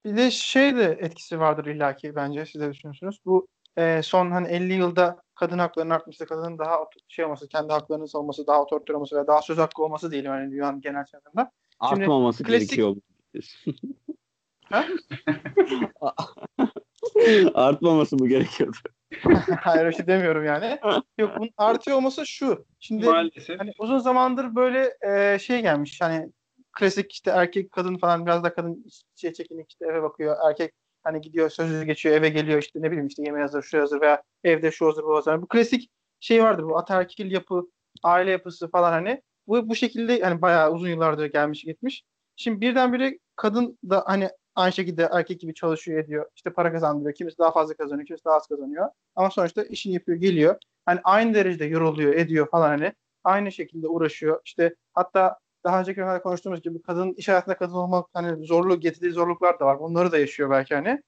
D: Bir de şey de etkisi vardır illaki bence siz de düşünüyorsunuz. Bu e, son hani 50 yılda kadın haklarının artması, kadının daha şey olması, kendi haklarının savunması, daha otoriter olması ve daha söz hakkı olması diyelim hani dünyanın genel çapında. Şimdi
A: Artmaması
D: klasik-
A: gerekiyor. Artmaması mı gerekiyordu?
D: Hayır öyle şey demiyorum yani. Yok bunun artıyor olması şu. Şimdi
C: Maalesef.
D: hani uzun zamandır böyle e, şey gelmiş hani klasik işte erkek kadın falan biraz da kadın şey çekinik işte eve bakıyor erkek hani gidiyor sözü geçiyor eve geliyor işte ne bileyim işte yemeği hazır şu hazır veya evde şu hazır bu hazır. Bu klasik şey vardır bu ataerkil yapı aile yapısı falan hani bu bu şekilde hani bayağı uzun yıllardır gelmiş gitmiş. Şimdi birdenbire kadın da hani aynı şekilde erkek gibi çalışıyor ediyor. İşte para kazandırıyor. Kimisi daha fazla kazanıyor, kimisi daha az kazanıyor. Ama sonuçta işini yapıyor, geliyor. Hani aynı derecede yoruluyor, ediyor falan hani. Aynı şekilde uğraşıyor. İşte hatta daha önceki bölümlerde konuştuğumuz gibi kadın iş hayatında kadın olmak hani zorluk getirdiği zorluklar da var. Bunları da yaşıyor belki hani.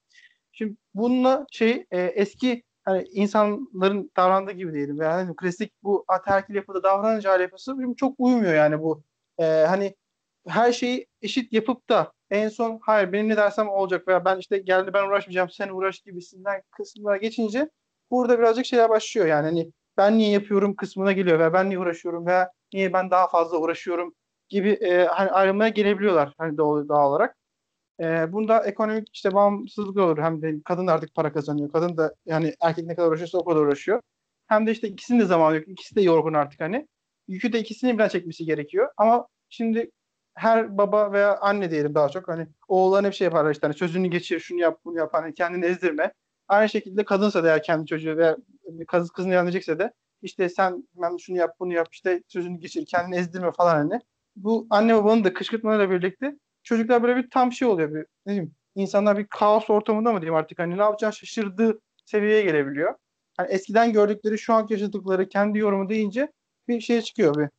D: Şimdi bununla şey e, eski hani insanların davrandığı gibi diyelim. Yani klasik bu ataerkil yapıda davranış hali yapısı çok uymuyor yani bu. E, hani her şeyi eşit yapıp da en son hayır benim ne dersem olacak veya ben işte geldi ben uğraşmayacağım sen uğraş gibisinden kısımlara geçince burada birazcık şeyler başlıyor yani hani ben niye yapıyorum kısmına geliyor veya ben niye uğraşıyorum veya niye ben daha fazla uğraşıyorum gibi e, hani ayrılmaya gelebiliyorlar hani doğal, doğal olarak. E, bunda ekonomik işte bağımsızlık olur hem de kadın da artık para kazanıyor. Kadın da yani erkek ne kadar uğraşıyorsa o kadar uğraşıyor. Hem de işte ikisinin de zamanı yok. İkisi de yorgun artık hani. Yükü de ikisinin birden çekmesi gerekiyor. Ama şimdi her baba veya anne diyelim daha çok hani oğullarına hep şey yaparlar işte hani sözünü geçir şunu yap bunu yap hani kendini ezdirme. Aynı şekilde kadınsa da eğer kendi çocuğu veya kız kızını yanlayacaksa da işte sen ben şunu yap bunu yap işte sözünü geçir kendini ezdirme falan hani. Bu anne babanın da kışkırtmalarıyla birlikte çocuklar böyle bir tam şey oluyor bir ne diyeyim insanlar bir kaos ortamında mı diyeyim artık hani ne yapacağını şaşırdığı seviyeye gelebiliyor. Hani eskiden gördükleri şu anki yaşadıkları kendi yorumu deyince bir şey çıkıyor bir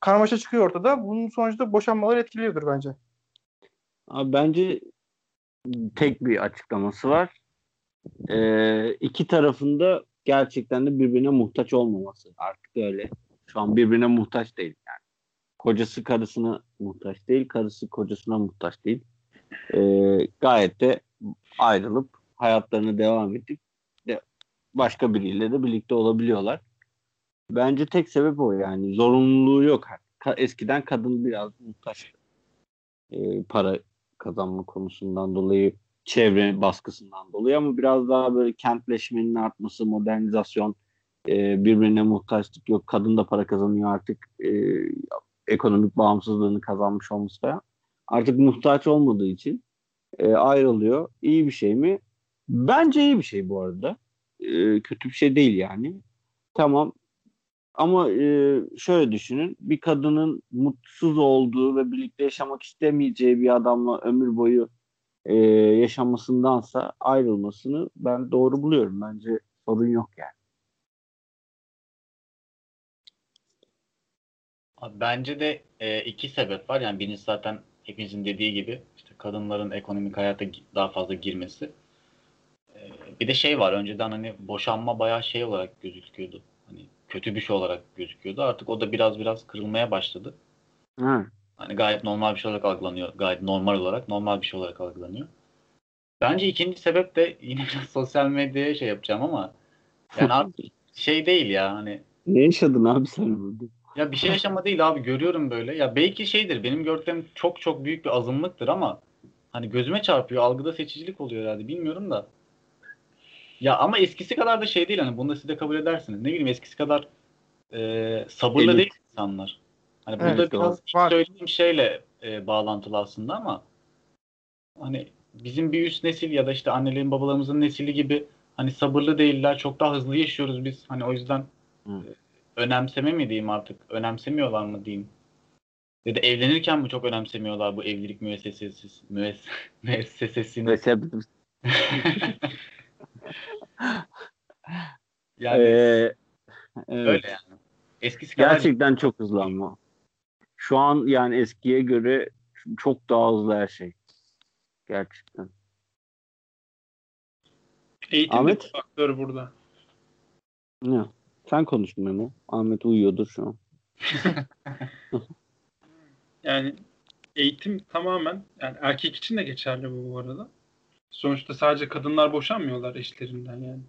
D: karmaşa çıkıyor ortada. Bunun sonucunda boşanmalar etkiliyordur bence.
A: Abi bence tek bir açıklaması var. Ee, iki tarafında gerçekten de birbirine muhtaç olmaması. Artık öyle. Şu an birbirine muhtaç değil yani. Kocası karısına muhtaç değil, karısı kocasına muhtaç değil. Ee, gayet de ayrılıp hayatlarına devam edip de başka biriyle de birlikte olabiliyorlar. Bence tek sebep o yani. Zorunluluğu yok. Eskiden kadın biraz muhtaçtı. Ee, para kazanma konusundan dolayı çevre baskısından dolayı ama biraz daha böyle kentleşmenin artması, modernizasyon, e, birbirine muhtaçlık yok. Kadın da para kazanıyor artık. E, ekonomik bağımsızlığını kazanmış olması falan. Artık muhtaç olmadığı için e, ayrılıyor. İyi bir şey mi? Bence iyi bir şey bu arada. E, kötü bir şey değil yani. Tamam ama e, şöyle düşünün. Bir kadının mutsuz olduğu ve birlikte yaşamak istemeyeceği bir adamla ömür boyu e, yaşamasındansa ayrılmasını ben doğru buluyorum. Bence sorun yok yani.
B: Bence de e, iki sebep var. Yani birincisi zaten hepinizin dediği gibi işte kadınların ekonomik hayata daha fazla girmesi. E, bir de şey var. Önceden hani boşanma bayağı şey olarak gözüküyordu. Hani kötü bir şey olarak gözüküyordu. Artık o da biraz biraz kırılmaya başladı.
A: Ha.
B: Hani gayet normal bir şey olarak algılanıyor. Gayet normal olarak, normal bir şey olarak algılanıyor. Bence ikinci sebep de yine biraz sosyal medyaya şey yapacağım ama yani artık şey değil ya hani
A: Ne yaşadın abi sen burada?
B: Ya bir şey yaşama değil abi görüyorum böyle. Ya belki şeydir benim gördüklerim çok çok büyük bir azınlıktır ama hani gözüme çarpıyor. Algıda seçicilik oluyor herhalde bilmiyorum da. Ya ama eskisi kadar da şey değil hani bunu da siz de kabul edersiniz. Ne bileyim eskisi kadar e, sabırlı
A: Elit.
B: değil insanlar. Hani burada
D: Evet,
B: biraz
D: var.
B: söylediğim şeyle e, bağlantılı aslında ama hani bizim bir üst nesil ya da işte annelerin babalarımızın nesili gibi hani sabırlı değiller. Çok daha hızlı yaşıyoruz biz. Hani o yüzden
A: Hı.
B: Önemseme mi diyeyim artık? Önemsemiyorlar mı diyeyim? Ya da evlenirken mi çok önemsemiyorlar bu evlilik müessesesi müess müessesesini? Yani
A: Ee, evet.
B: öyle yani. Eskisi kadar
A: Gerçekten çok hızlı ama. Şu an yani eskiye göre çok daha hızlı her şey. Gerçekten.
C: Eğitim
A: Ahmet?
C: bir faktör burada.
A: Ne? Sen konuştun Memo. Ahmet uyuyordur şu an.
C: Yani eğitim tamamen yani erkek için de geçerli bu bu arada. Sonuçta sadece kadınlar boşanmıyorlar eşlerinden yani.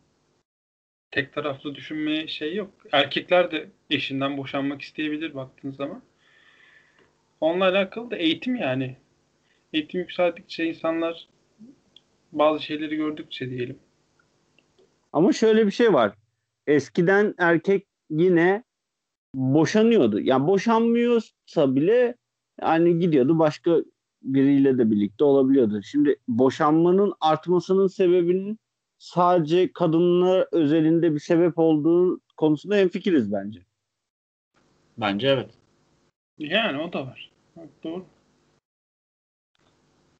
C: Tek taraflı düşünmeye şey yok. Erkekler de eşinden boşanmak isteyebilir baktığın zaman. Onunla alakalı da eğitim yani. Eğitim yükseldikçe insanlar bazı şeyleri gördükçe diyelim.
A: Ama şöyle bir şey var. Eskiden erkek yine boşanıyordu. Yani boşanmıyorsa bile yani gidiyordu başka biriyle de birlikte olabiliyordu. Şimdi boşanmanın artmasının sebebinin sadece kadınlar özelinde bir sebep olduğu konusunda hemfikiriz bence.
B: bence evet.
C: Yani o da var. Doğru.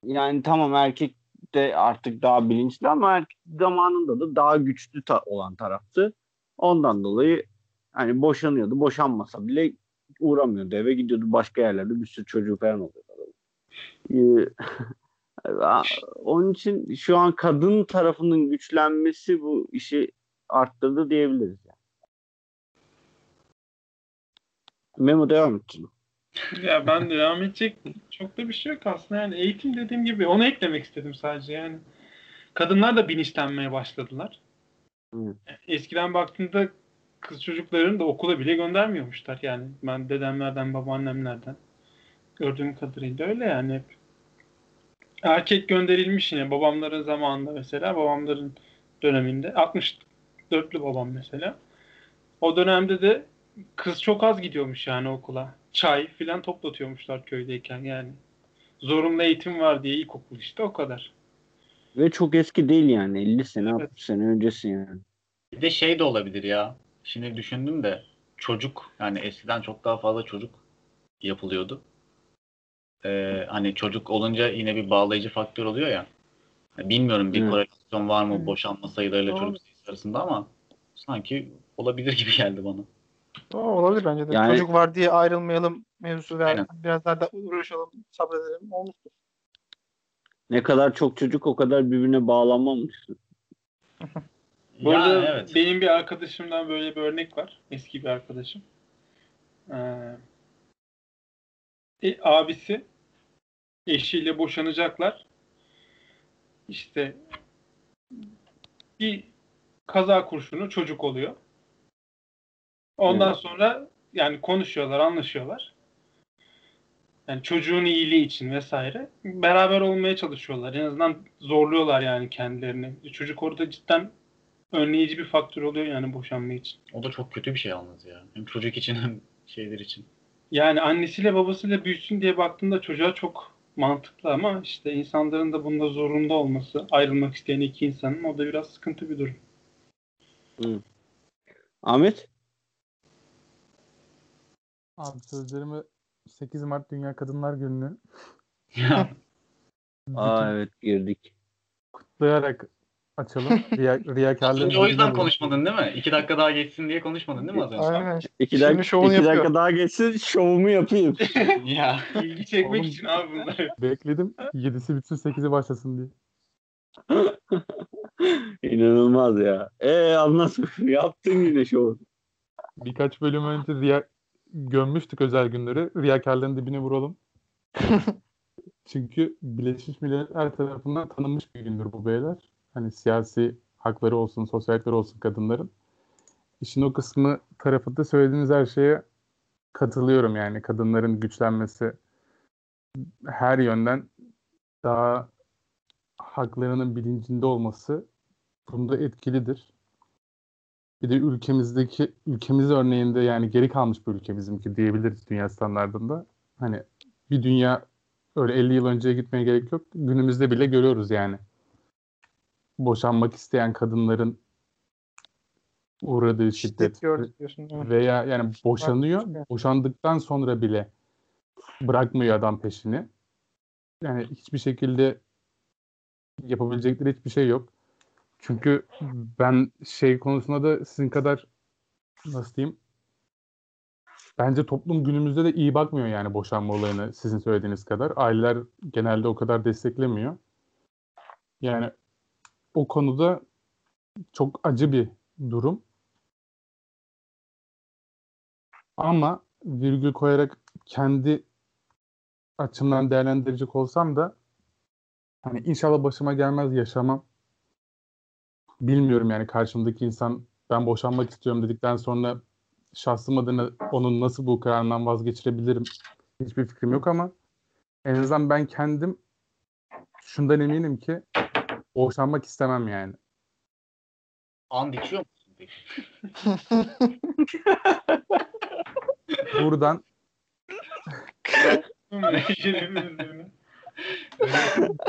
A: Yani tamam erkek de artık daha bilinçli ama erkek zamanında da daha güçlü ta- olan taraftı. Ondan dolayı hani boşanıyordu. Boşanmasa bile uğramıyordu. Eve gidiyordu başka yerlerde bir sürü çocuğu falan oluyordu. Ee, Onun için şu an kadın tarafının güçlenmesi bu işi arttırdı diyebiliriz. Yani. Memo devam etsin.
C: Ya ben de devam edecek çok da bir şey yok aslında. Yani eğitim dediğim gibi onu eklemek istedim sadece yani. Kadınlar da bilinçlenmeye başladılar.
A: Hı.
C: Eskiden baktığında kız çocuklarını da okula bile göndermiyormuşlar. Yani ben dedemlerden, babaannemlerden gördüğüm kadarıyla öyle yani hep. Erkek gönderilmiş yine babamların zamanında mesela babamların döneminde 64'lü babam mesela. O dönemde de kız çok az gidiyormuş yani okula. Çay filan toplatıyormuşlar köydeyken yani. Zorunlu eğitim var diye ilkokul işte o kadar.
A: Ve çok eski değil yani. 50 sene,
C: Evet.
A: 60 sene öncesi yani.
B: Bir de şey de olabilir ya. Şimdi düşündüm de çocuk yani eskiden çok daha fazla çocuk yapılıyordu. Ee, hani çocuk olunca yine bir bağlayıcı faktör oluyor ya. Bilmiyorum bir
A: Evet.
B: korelasyon var mı boşanma sayılarıyla
C: Doğru.
B: çocuk sayısı arasında ama sanki olabilir gibi geldi bana.
D: O olabilir bence de.
A: Yani-
D: Çocuk var diye ayrılmayalım mevzusu ve
B: Aynen.
D: biraz daha da uğraşalım, sabredelim. Olmuştur.
A: Ne kadar çok çocuk o kadar birbirine bağlanmamış.
C: Bu
B: Yani
C: arada
B: evet.
C: benim bir arkadaşımdan böyle bir örnek var. Eski bir arkadaşım. Ee, e, abisi eşiyle boşanacaklar. İşte bir kaza kurşunu çocuk oluyor. Ondan
A: Evet.
C: sonra yani konuşuyorlar, anlaşıyorlar. Yani çocuğun iyiliği için vesaire. Beraber olmaya çalışıyorlar. En azından zorluyorlar yani kendilerini. Çocuk orada cidden önleyici bir faktör oluyor yani boşanma için.
B: O da çok kötü bir şey yalnız ya. Hem çocuk için hem şeyler için.
C: Yani annesiyle babasıyla büyüsün diye baktığında çocuğa çok mantıklı ama işte insanların da bunda zorunda olması, ayrılmak isteyen iki insanın o da biraz sıkıntı bir durum.
A: Ahmet?
E: Abi sözlerimi 8 Mart Dünya Kadınlar Günü'nü
B: Ya,
A: Aa evet girdik.
E: kutlayarak açalım. Riya, riyakarlığın
B: önce o yüzden konuşmadın değil mi? İki dakika daha geçsin diye konuşmadın değil mi az önce?
D: Aynen.
A: İki,
D: Şimdi
A: dakika,
D: şovunu
A: iki
D: yapıyor.
A: dakika daha geçsin şovumu yapayım.
B: ya.
C: İlgi çekmek
E: Oğlum-
C: için abi bunlar.
E: Bekledim. 7'si bitsin 8'i başlasın diye.
A: İnanılmaz ya. Ee anlat yaptın yine şovu.
E: Birkaç bölüm önce riya, gömmüştük özel günleri. Riyakarların dibine vuralım. Çünkü Birleşmiş Milletler tarafından tanınmış bir gündür bu beyler. Hani siyasi hakları olsun, sosyal hakları olsun kadınların. İşin o kısmı tarafında söylediğiniz her şeye katılıyorum yani. Kadınların güçlenmesi her yönden daha haklarının bilincinde olması bunda etkilidir. Bir de ülkemizdeki ülkemiz örneğinde yani geri kalmış bir ülke bizimki diyebiliriz dünya standartında. Hani bir dünya öyle 50 yıl önceye gitmeye gerek yok. Günümüzde bile görüyoruz yani. Boşanmak isteyen kadınların uğradığı şiddet,
D: Şiddet
E: veya yani boşanıyor. Boşandıktan sonra bile bırakmıyor adam peşini. Yani hiçbir şekilde yapabilecekleri hiçbir şey yok. Çünkü ben şey konusunda da sizin kadar nasıl diyeyim bence toplum günümüzde de iyi bakmıyor yani boşanma olayını sizin söylediğiniz kadar. Aileler genelde o kadar desteklemiyor. Yani o konuda çok acı bir durum. Ama virgül koyarak kendi açımdan değerlendirecek olsam da hani inşallah başıma gelmez yaşamam. Bilmiyorum yani karşımdaki insan ben boşanmak istiyorum dedikten sonra şahsım adına onun nasıl bu kararından vazgeçirebilirim? Hiçbir fikrim yok ama en azından ben kendim şundan eminim ki boşanmak istemem yani.
B: An dikiyor musun peki?
E: Buradan.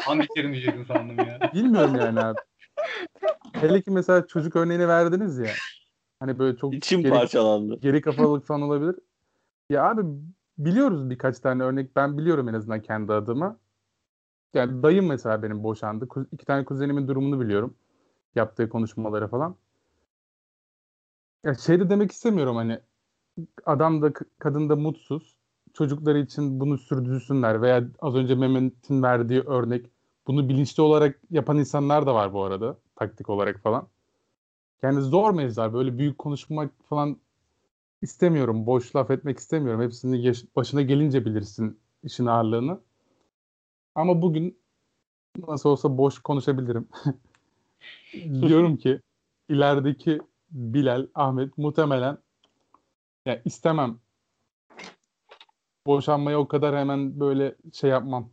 B: An dikerim diyecektin sandım ya.
E: bilmiyorum yani abi. Hele ki mesela çocuk örneğini verdiniz ya. Hani böyle çok
A: İçim
E: geri,
A: parçalandı.
E: geri kafalılık falan olabilir. Ya abi biliyoruz birkaç tane örnek. Ben biliyorum en azından kendi adıma. Yani dayım mesela benim boşandı. İki tane kuzenimin durumunu biliyorum. Yaptığı konuşmaları falan. Ya şey de demek istemiyorum hani adam da kadın da mutsuz. Çocukları için bunu sürdürsünler veya az önce Mehmet'in verdiği örnek bunu bilinçli olarak yapan insanlar da var bu arada taktik olarak falan. Yani zor mevzular böyle büyük konuşmak falan istemiyorum. Boş laf etmek istemiyorum. Hepsini yaş- başına gelince bilirsin işin ağırlığını. Ama bugün nasıl olsa boş konuşabilirim. Diyorum ki ilerideki Bilal, Ahmet muhtemelen ya istemem. Boşanmaya o kadar hemen böyle şey yapmam.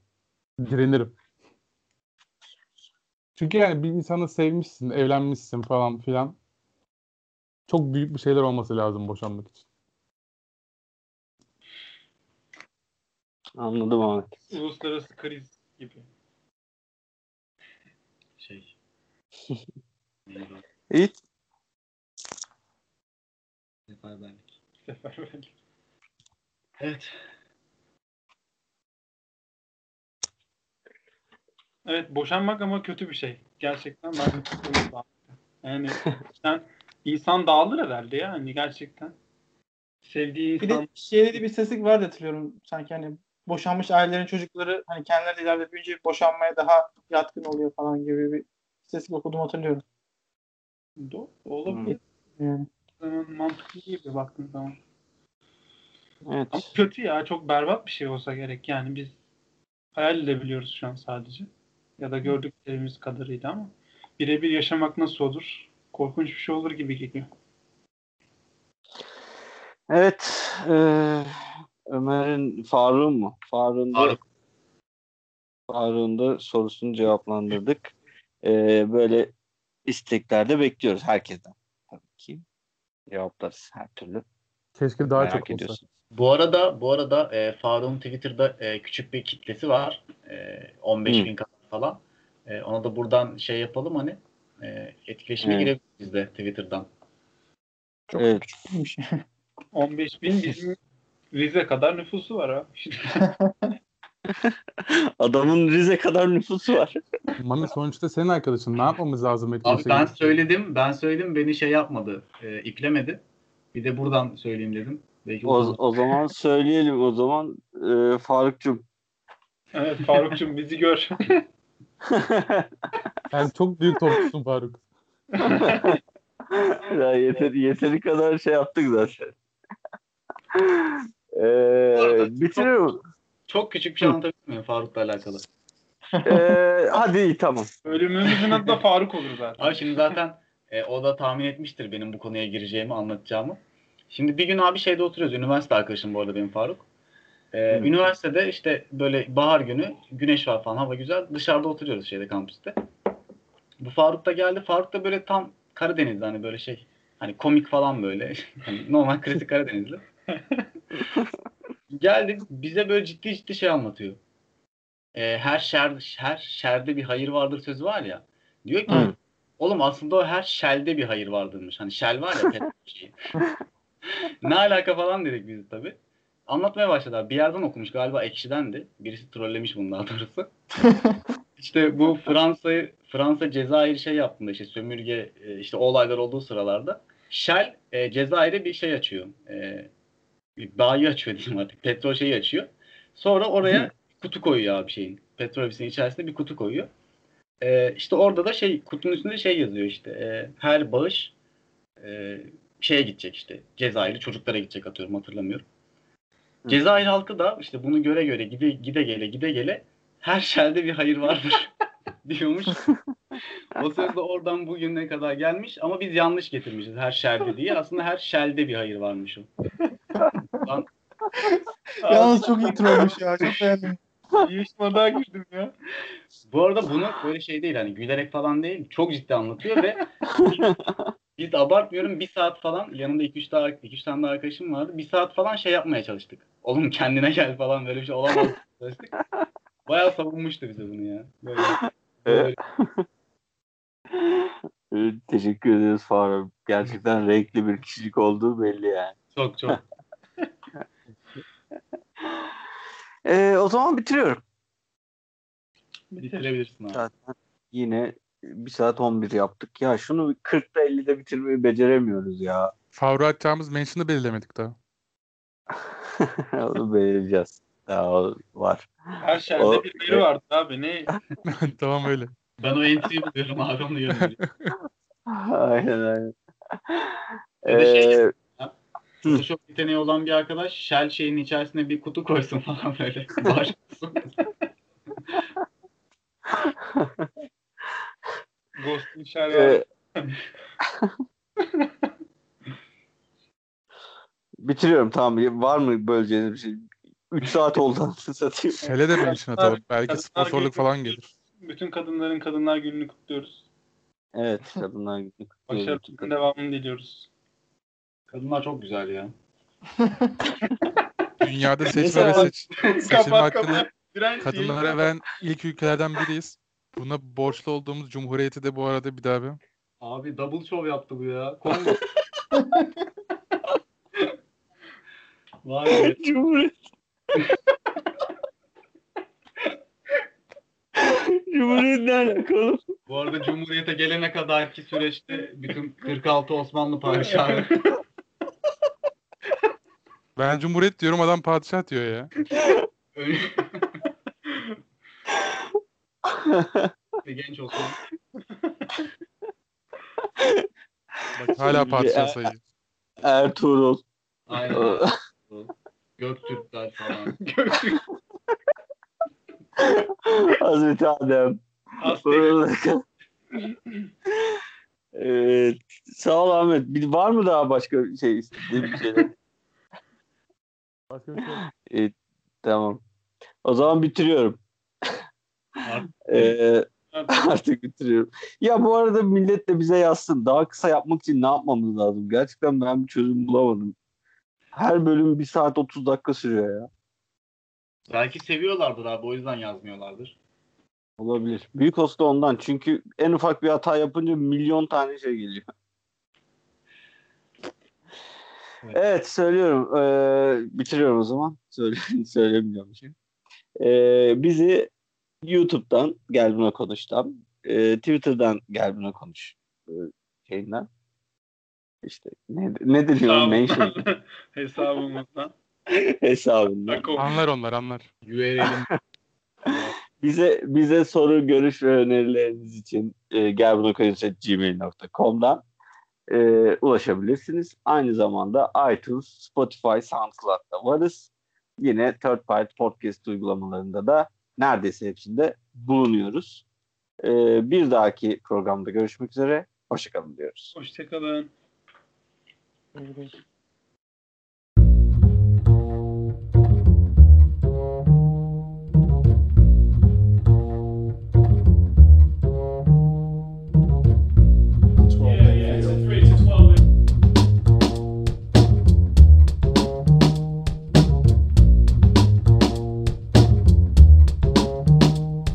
E: Direnirim. Çünkü yani bir insanı sevmişsin, evlenmişsin falan filan. Çok büyük bir şeyler olması lazım boşanmak için.
A: Anladım Ahmet.
C: Uluslararası kriz gibi.
B: Şey.
A: İyi.
B: Seferberlik.
C: Seferberlik.
B: Evet.
C: Evet boşanmak ama kötü bir şey. Gerçekten ben. Yani sen insan dağılır herhalde ya hani gerçekten. Sevdiği
D: Bir de
C: insan
D: şeyde de bir istatistik vardı hatırlıyorum. Sanki hani boşanmış ailelerin çocukları hani kendileri ileride büyüyünce boşanmaya daha yatkın oluyor falan gibi bir istatistik okudum hatırlıyorum.
C: Do olabilir.
D: Yani.
C: Zaman mantıklı gibi baktığın zaman. Ama
A: Evet.
C: kötü ya çok berbat bir şey olsa gerek. Yani biz hayal edebiliyoruz şu an sadece. Ya da gördüklerimiz kadarıyla ama birebir yaşamak nasıl olur? Korkunç bir şey olur gibi geliyor.
A: Evet. eee, Ömer'in Faruk'un mu? Faruk'un da,
B: Faruk.
A: Faruk'un da sorusunu cevaplandırdık. Eee, böyle isteklerde bekliyoruz herkesten. Tabii ki. Cevaplarız her türlü.
E: Keşke daha
A: Merak
E: çok olsa.
A: ediyorsun.
B: Bu arada bu arada e, Faruk'un Twitter'da e, küçük bir kitlesi var. E, 15
A: Hı.
B: bin kadar falan. E, ona da buradan şey yapalım hani e, etkileşime
A: Evet.
B: girebiliriz biz de Twitter'dan.
D: Çok
A: Evet.
D: küçükmüş.
C: 15 bin bizim Rize kadar nüfusu var ha.
A: Adamın Rize kadar nüfusu var.
E: Mami sonuçta senin arkadaşın. Ne yapmamız lazım?
B: Abi
E: etkileşe
B: ben söyledim, ben söyledim beni şey yapmadı, e, iplemedi. Bir de buradan söyleyeyim dedim. Belki
A: O,
B: o,
A: zaman söyleyelim o zaman eee Faruk'cum.
C: evet Faruk'cum bizi gör.
E: Sen çok büyük topçusun Faruk.
A: ya yeter, yeteri kadar şey yaptık zaten. Ee, bitiriyorum.
B: Çok küçük bir şey anlatabilir miyim Faruk'la alakalı?
A: Ee, hadi iyi tamam.
C: Bölümümüzün adı da Faruk olur zaten.
B: Abi şimdi zaten e, o da tahmin etmiştir benim bu konuya gireceğimi, anlatacağımı. Şimdi bir gün abi şeyde oturuyoruz. Üniversite arkadaşım bu arada benim Faruk. Ee, üniversitede işte böyle bahar günü güneş var falan hava güzel. Dışarıda oturuyoruz şeyde kampüste. Bu Faruk da geldi. Faruk da böyle tam Karadenizli hani böyle şey hani komik falan böyle. Hani normal klasik Karadenizli. geldi bize böyle ciddi ciddi şey anlatıyor. Ee, her şer her şerde bir hayır vardır sözü var ya. Diyor ki
A: Hı.
B: oğlum aslında o her şelde bir hayır vardırmış. Hani şel var ya şeyi. ne alaka falan dedik biz tabii. Anlatmaya başladı abi. Bir yerden okumuş galiba Ekşi'dendi. Birisi trollemiş bunu daha doğrusu. işte bu Fransa'yı Fransa Cezayir şey yaptığında işte sömürge e, işte o olaylar olduğu sıralarda Shell e, Cezayir'e bir şey açıyor. E, bir bayi açıyor diyeyim artık. Petrol şeyi açıyor. Sonra oraya kutu koyuyor abi şeyin. Petrol ofisinin içerisinde bir kutu koyuyor. E, işte orada da şey kutunun üstünde şey yazıyor işte. E, her bağış e, şeye gidecek işte. Cezayirli çocuklara gidecek atıyorum hatırlamıyorum. Cezayir halkı da işte bunu göre göre gide, gide gele gide gele her şerde bir hayır vardır diyormuş. o söz de oradan bugüne kadar gelmiş ama biz yanlış getirmişiz her şerde diye. Aslında her şelde bir hayır varmış o. Lan,
D: Yalnız çok iyi trollmüş ya. Çok beğendim.
C: Yarışmada girdim ya.
B: bu arada bunu böyle şey değil hani gülerek falan değil. Çok ciddi anlatıyor ve biz abartmıyorum bir saat falan yanında 2-3 daha 2-3 tane daha arkadaşım vardı. Bir saat falan şey yapmaya çalıştık. Oğlum kendine gel falan böyle bir şey olamaz çalıştık. Bayağı savunmuştu bize bunu ya. Böyle, böyle
A: Ee, Teşekkür ederiz Faruk. Gerçekten renkli bir kişilik olduğu belli yani.
B: çok çok.
A: Ee, o zaman bitiriyorum.
B: Bitirebilirsin abi.
A: Zaten yine 1 saat 11 yaptık. Ya şunu 40'da 50'de bitirmeyi beceremiyoruz ya.
E: Faruk'a atacağımız mention'ı belirlemedik daha.
A: Onu belirleyeceğiz. Daha o var.
C: Her şerde
A: O-
C: bir biri vardı abi. Ne?
E: tamam öyle.
B: Ben o entry'yi buluyorum abi onu yazıyorum.
A: aynen aynen.
B: Bir de şey-
A: Ee,
B: Photoshop yeteneği olan bir arkadaş shell şeyin içerisine bir kutu koysun falan böyle. Başlasın.
C: Ghost işareti.
A: e, bitiriyorum tamam. Var mı böleceğiniz bir şey? 3 saat oldu anasını satayım.
E: Hele de mention atalım. Belki sponsorluk falan gelir.
C: Bütün kadınların Kadınlar Günü'nü kutluyoruz.
A: Evet kadınlar günü kutluyoruz.
C: Başarılarının devamını diliyoruz.
B: Kadınlar çok güzel ya.
E: Dünyada seçme ve seç, seçilme hakkını kadınlara veren ilk ülkelerden biriyiz. Buna borçlu olduğumuz cumhuriyeti de bu arada bir daha bir.
B: Abi double show yaptı bu ya. Kongo. Vay be.
A: Cumhuriyet. Cumhuriyet ne alakalı?
B: Bu arada Cumhuriyet'e gelene kadarki süreçte bütün 46 Osmanlı padişahı
E: Ben cumhuriyet diyorum adam padişah diyor ya.
B: Genç Osmanlı.
E: Bak hala padişah sayıyor.
A: Ertuğrul.
B: Aynen. Göktürkler falan.
A: Hazreti Adem. Evet. Sağ ol Ahmet. Bir, var mı daha başka şey istediğin bir şeyler? Evet, tamam. O zaman bitiriyorum. Ee, artık bitiriyorum. Ya bu arada millet de bize yazsın. Daha kısa yapmak için ne yapmamız lazım? Gerçekten ben bir çözüm bulamadım. Her bölüm 1 saat 30 dakika sürüyor ya.
B: Belki seviyorlardır abi o yüzden yazmıyorlardır.
A: Olabilir. Büyük olsa da ondan. Çünkü en ufak bir hata yapınca milyon tane şey geliyor.
B: Evet.
A: Evet söylüyorum. Ee, bitiriyorum o zaman. Söyle, bir şey. Ee, bizi YouTube'dan Gel Buna Konuş'tan, e, Twitter'dan Gel Buna Konuş e, şeyinden. İşte ne, ne deniyor? Mention
C: Hesabımızdan.
A: hesabından.
E: Anlar onlar anlar.
B: URL'in
A: Bize bize soru, görüş ve önerileriniz için e, gelbunakonuş.gmail.com'dan e, ulaşabilirsiniz. Aynı zamanda iTunes, Spotify, SoundCloud'da varız. Yine third party podcast uygulamalarında da neredeyse hepsinde bulunuyoruz. E, bir dahaki programda görüşmek üzere. Hoşçakalın diyoruz.
C: Hoşçakalın.
D: Evet.